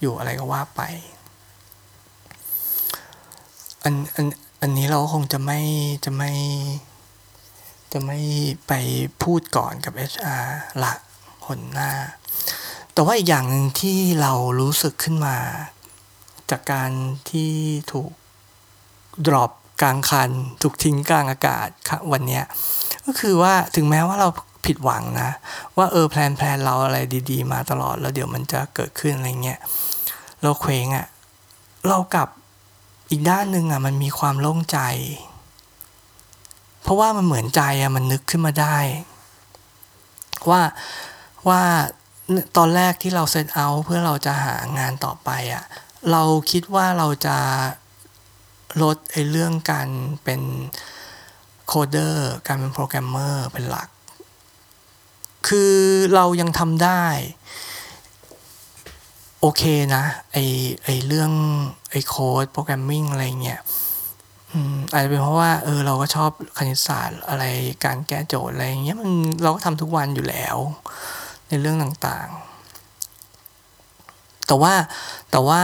อยู่อะไรก็ว่าไป อันอันอันนี้เราคงจะไม่จะไม่ จะไม่ไปพูดก่อนกับ HR ละคนหน้า แต่ว่าอีกอย่างหนึ่งที่เรารู้สึกขึ้นมา จากการที่ถูกดรอปกลางคัน ถูกทิ้งกลางอากาศวันนี้ก็คือว่าถึงแม้ว่าเราผิดหวังนะ ว่าเออ plan plan เราอะไรดีๆ มาตลอดแล้วเดี๋ยวมันจะเกิดขึ้นอะไรเงี้ยเราเคว้งอะเรากลับ อีกด้านหนึ่งอะมันมีความโล่งใจ เพราะว่ามันเหมือนใจอะมันนึกขึ้นมาได้ ว่าว่าตอนแรกที่เราเซตเอาเพื่อเราจะหางานต่อไปอะเราคิดว่าเราจะลดไอ้เรื่องการเป็นcoder การเป็นโปรแกรมเมอร์เป็นหลัก คือเรายังทำได้ โอเคนะ ไอไอเรื่องไอ code programming อะไรเงี้ยอาจจะเป็นเพราะว่าเออเราก็ชอบคณิตศาสตร์อะไรการแก้โจทย์อะไรเงี้ยมันเราก็ทำทุกวันอยู่แล้ว ในเรื่องต่างๆ แต่ว่าแต่ว่า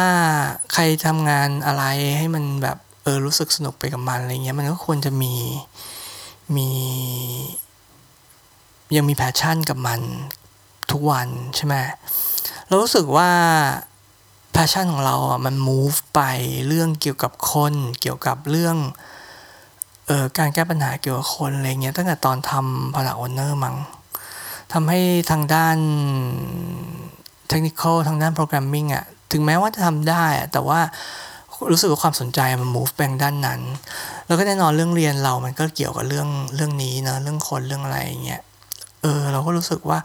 ใครทำงานอะไรให้มันแบบเออรู้สึกสนุกไปกับมันอะไรเงี้ยมันก็ควรจะมีมียังมีแพชชั่นกับมันทุกวันใช่ไหม เรารู้สึกว่า passion ของเราอะมัน move ไปเรื่องเกี่ยวกับคนเกี่ยวกับเรื่องเอ่อการแก้ปัญหาเกี่ยวกับคนอะไรเงี้ยตั้งแต่ตอนทำ product owner มั้งทำให้ทางด้าน technical ทางด้าน programming อะถึงแม้ว่าจะทำได้แต่ว่ารู้สึกว่าความสนใจมัน move ไปด้านนั้น แล้วก็แน่นอนเรื่องเรียนเรามันก็เกี่ยวกับเรื่องเรื่องนี้เนะเรื่องคนเรื่องอะไรเงี้ยเออเราก็รู้สึกว่า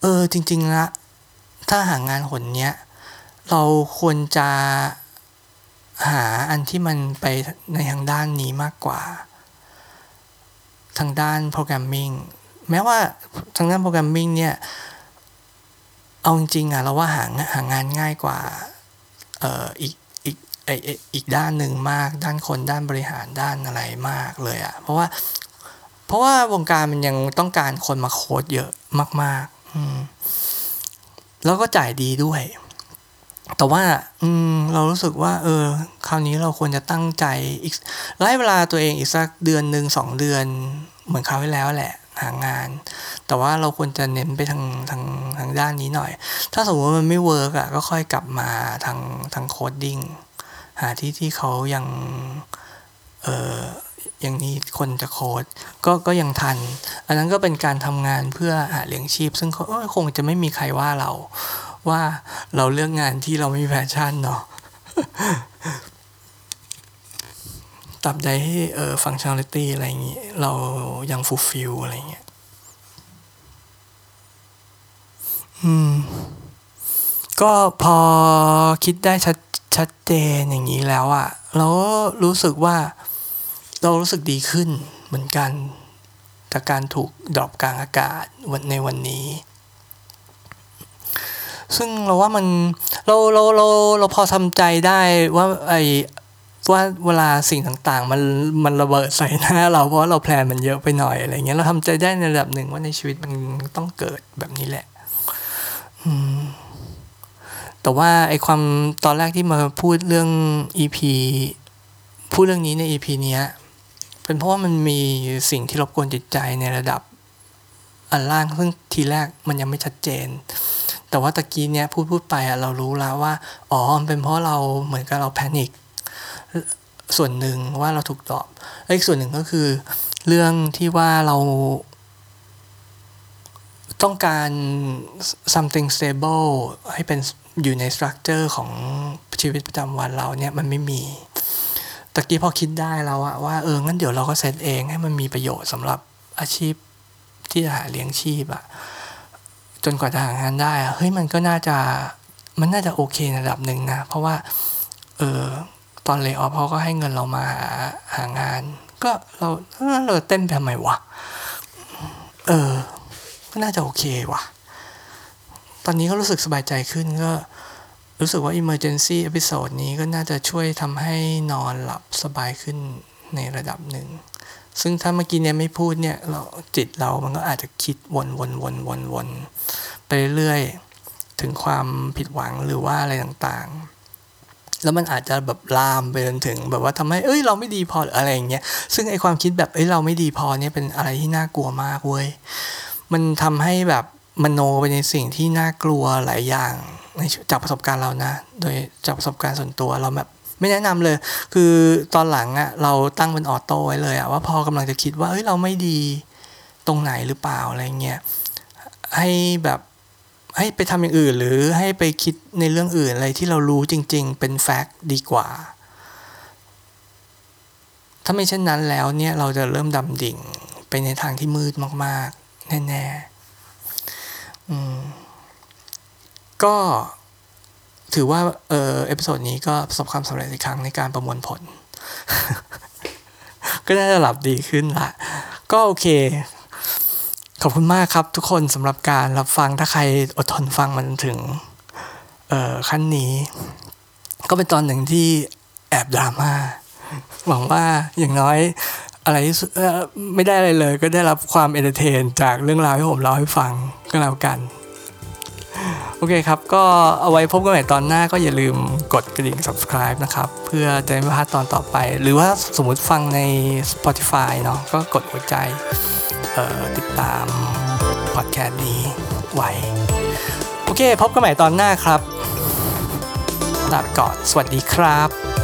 เออจริงๆละ ถ้าหางานหนเนี้ยเราควรจะหาอันที่มันไปในทางด้านนี้มากกว่า ทางด้านโปรแกรมมิ่งแม้ว่าทางด้านโปรแกรมมิ่งเนี่ย เอาจริงๆอะเราว่าหาหางานง่ายกว่าเอ่ออีกอีกไออีกด้านหนึ่งมาก ด้านคนด้านบริหารด้านอะไรมากเลยอะเพราะว่า เพราะว่าวงการมันยังต้องการคนมาโค้ดเยอะมาก ๆ อืม แล้วก็จ่ายดีด้วย แต่ว่า อืม เรารู้สึกว่า เออ คราวนี้เราควรจะตั้งใจอีกไล่เวลาตัวเองอีกสักเดือนหนึ่งสองเดือน เหมือนคราวที่แล้วแหละ หางาน แต่ว่าเราควรจะเน้นไปทางทางทางด้านนี้หน่อย ถ้าสมมติว่ามันไม่ work อะก็ค่อยกลับมาทางทาง coding หาที่ที่เขายัง เออ ยังมีคนจะโค้ดก็ก็ยังทัน อันนั้นก็เป็นการทำงานเพื่อหาเลี้ยงชีพ ซึ่งคงจะไม่มีใครว่าเรา ว่าเราเลือกงานที่เราไม่มี passion เนาะตับใดให้เออ functionality อะไรอย่างงี้ เรายัง fulfill อะไรอย่างเงี้ยอืม ก็พอคิดได้ชัดชัดเจนอย่างนี้แล้วอะเราก็รู้สึกว่า เรารู้สึกดีขึ้นเหมือนกันจากการถูก drop กลางอากาศวันในวันนี้ ซึ่งเราว่ามันเราเราเราเราพอทำใจได้ว่าไอว่าเวลาสิ่งต่างๆ มันมันระเบิดใส่หน้าเราเพราะเราแพลนมันเยอะไปหน่อยอะไรเงี้ยเราทำใจได้ในระดับหนึ่งว่าในชีวิตมันต้องเกิดแบบนี้แหละแต่ว่าไอความตอนแรกที่มาพูดเรื่อง EP พูดเรื่องนี้ใน EP เนี้ย เป็นเพราะว่ามันมีสิ่งที่รบกวนจิตใจในระดับอันล่างซึ่งทีแรกมันยังไม่ชัดเจน แต่ว่าตะกี้เนี้ยพูดพูดไปอะเรารู้แล้วว่าอ๋อมันเป็นเพราะเราเหมือนกับเราแพนิคส่วนหนึ่งว่าเราถูกตอบอีกส่วนหนึ่งก็คือ เรื่องที่ว่าเราต้องการ something stable ให้เป็นอยู่ใน structure ของชีวิตประจำวันเราเนี่ยมันไม่มี ตะกี้พอคิดได้แล้วอะว่าเอองั้นเดี๋ยวเราก็เซตเองให้มันมีประโยชน์สำหรับอาชีพที่จะหาเลี้ยงชีพอะจนกว่าจะหางานได้อะเฮ้ยมันก็น่าจะมันน่าจะโอเคในระดับหนึ่งนะ เพราะว่าเออตอนเลย์ออฟเขาก็ให้เงินเรามาหาหางาน ก็เราเราเต้นทำไมวะเออก็น่าจะโอเควะตอนนี้ก็รู้สึกสบายใจขึ้นก็ รู้สึกว่า emergency episode นี้ก็น่าจะช่วยทำให้นอนหลับสบายขึ้นในระดับหนึ่ง ซึ่งถ้าเมื่อกี้เนี่ยไม่พูดเนี่ยเราจิตเรามันก็อาจจะคิดวนวนวนวนวนไปเรื่อยถึงความผิดหวังหรือว่าอะไรต่างๆ แล้วมันอาจจะแบบลามไปจนถึงแบบว่าทำให้ เอ้ย เราไม่ดีพอหรืออะไรอย่างเงี้ย ซึ่งไอความคิดแบบ เอ้ย เราไม่ดีพอเนี่ยเป็นอะไรที่น่ากลัวมากเว้ย มันทำให้แบบ มโนไปในสิ่งที่น่ากลัวหลายอย่างจากประสบการณ์เรานะ โดยจากประสบการณ์ส่วนตัวเราแบบไม่แนะนำเลย คือตอนหลังอะเราตั้งเป็นออโต้ไว้เลยอะว่าพอกำลังจะคิดว่าเฮ้ยเราไม่ดีตรงไหนหรือเปล่าอะไรเงี้ยให้แบบให้ไปทำอย่างอื่นหรือให้ไปคิดในเรื่องอื่นอะไรที่เรารู้จริง ๆ เป็นแฟกต์ดีกว่า ถ้าไม่เช่นนั้นแล้วเนี่ยเราจะเริ่มดำดิ่งไปในทางที่มืดมากๆ แน่ๆ ก็ถือว่าเออ episode นี้ก็ประสบความสำเร็จอีกครั้งในการประมวลผล ก็น่าจะหลับดีขึ้นละ ก็โอเค ขอบคุณมากครับทุกคนสำหรับการรับฟังถ้าใครอดทนฟังมันถึงเออขั้นนี้ ก็เป็นตอนหนึ่งที่แอบดราม่าหวังว่าอย่างน้อย อะไรไม่ได้อะไรเลย ก็ได้รับความ entertain จากเรื่องราวที่ผมเล่าให้ฟังก็แล้วกัน โอเคครับ ก็เอาไว้พบกันใหม่ตอนหน้าก็อย่าลืมกดกระดิ่ง subscribe นะครับ เพื่อจะไม่พลาดตอนต่อไป หรือว่าสมมติฟังใน Spotify เนาะก็กดหัวใจติดตามพอดแคสต์นี้ไว้ โอเค พบกันใหม่ตอนหน้าครับลาไปก่อน สวัสดีครับ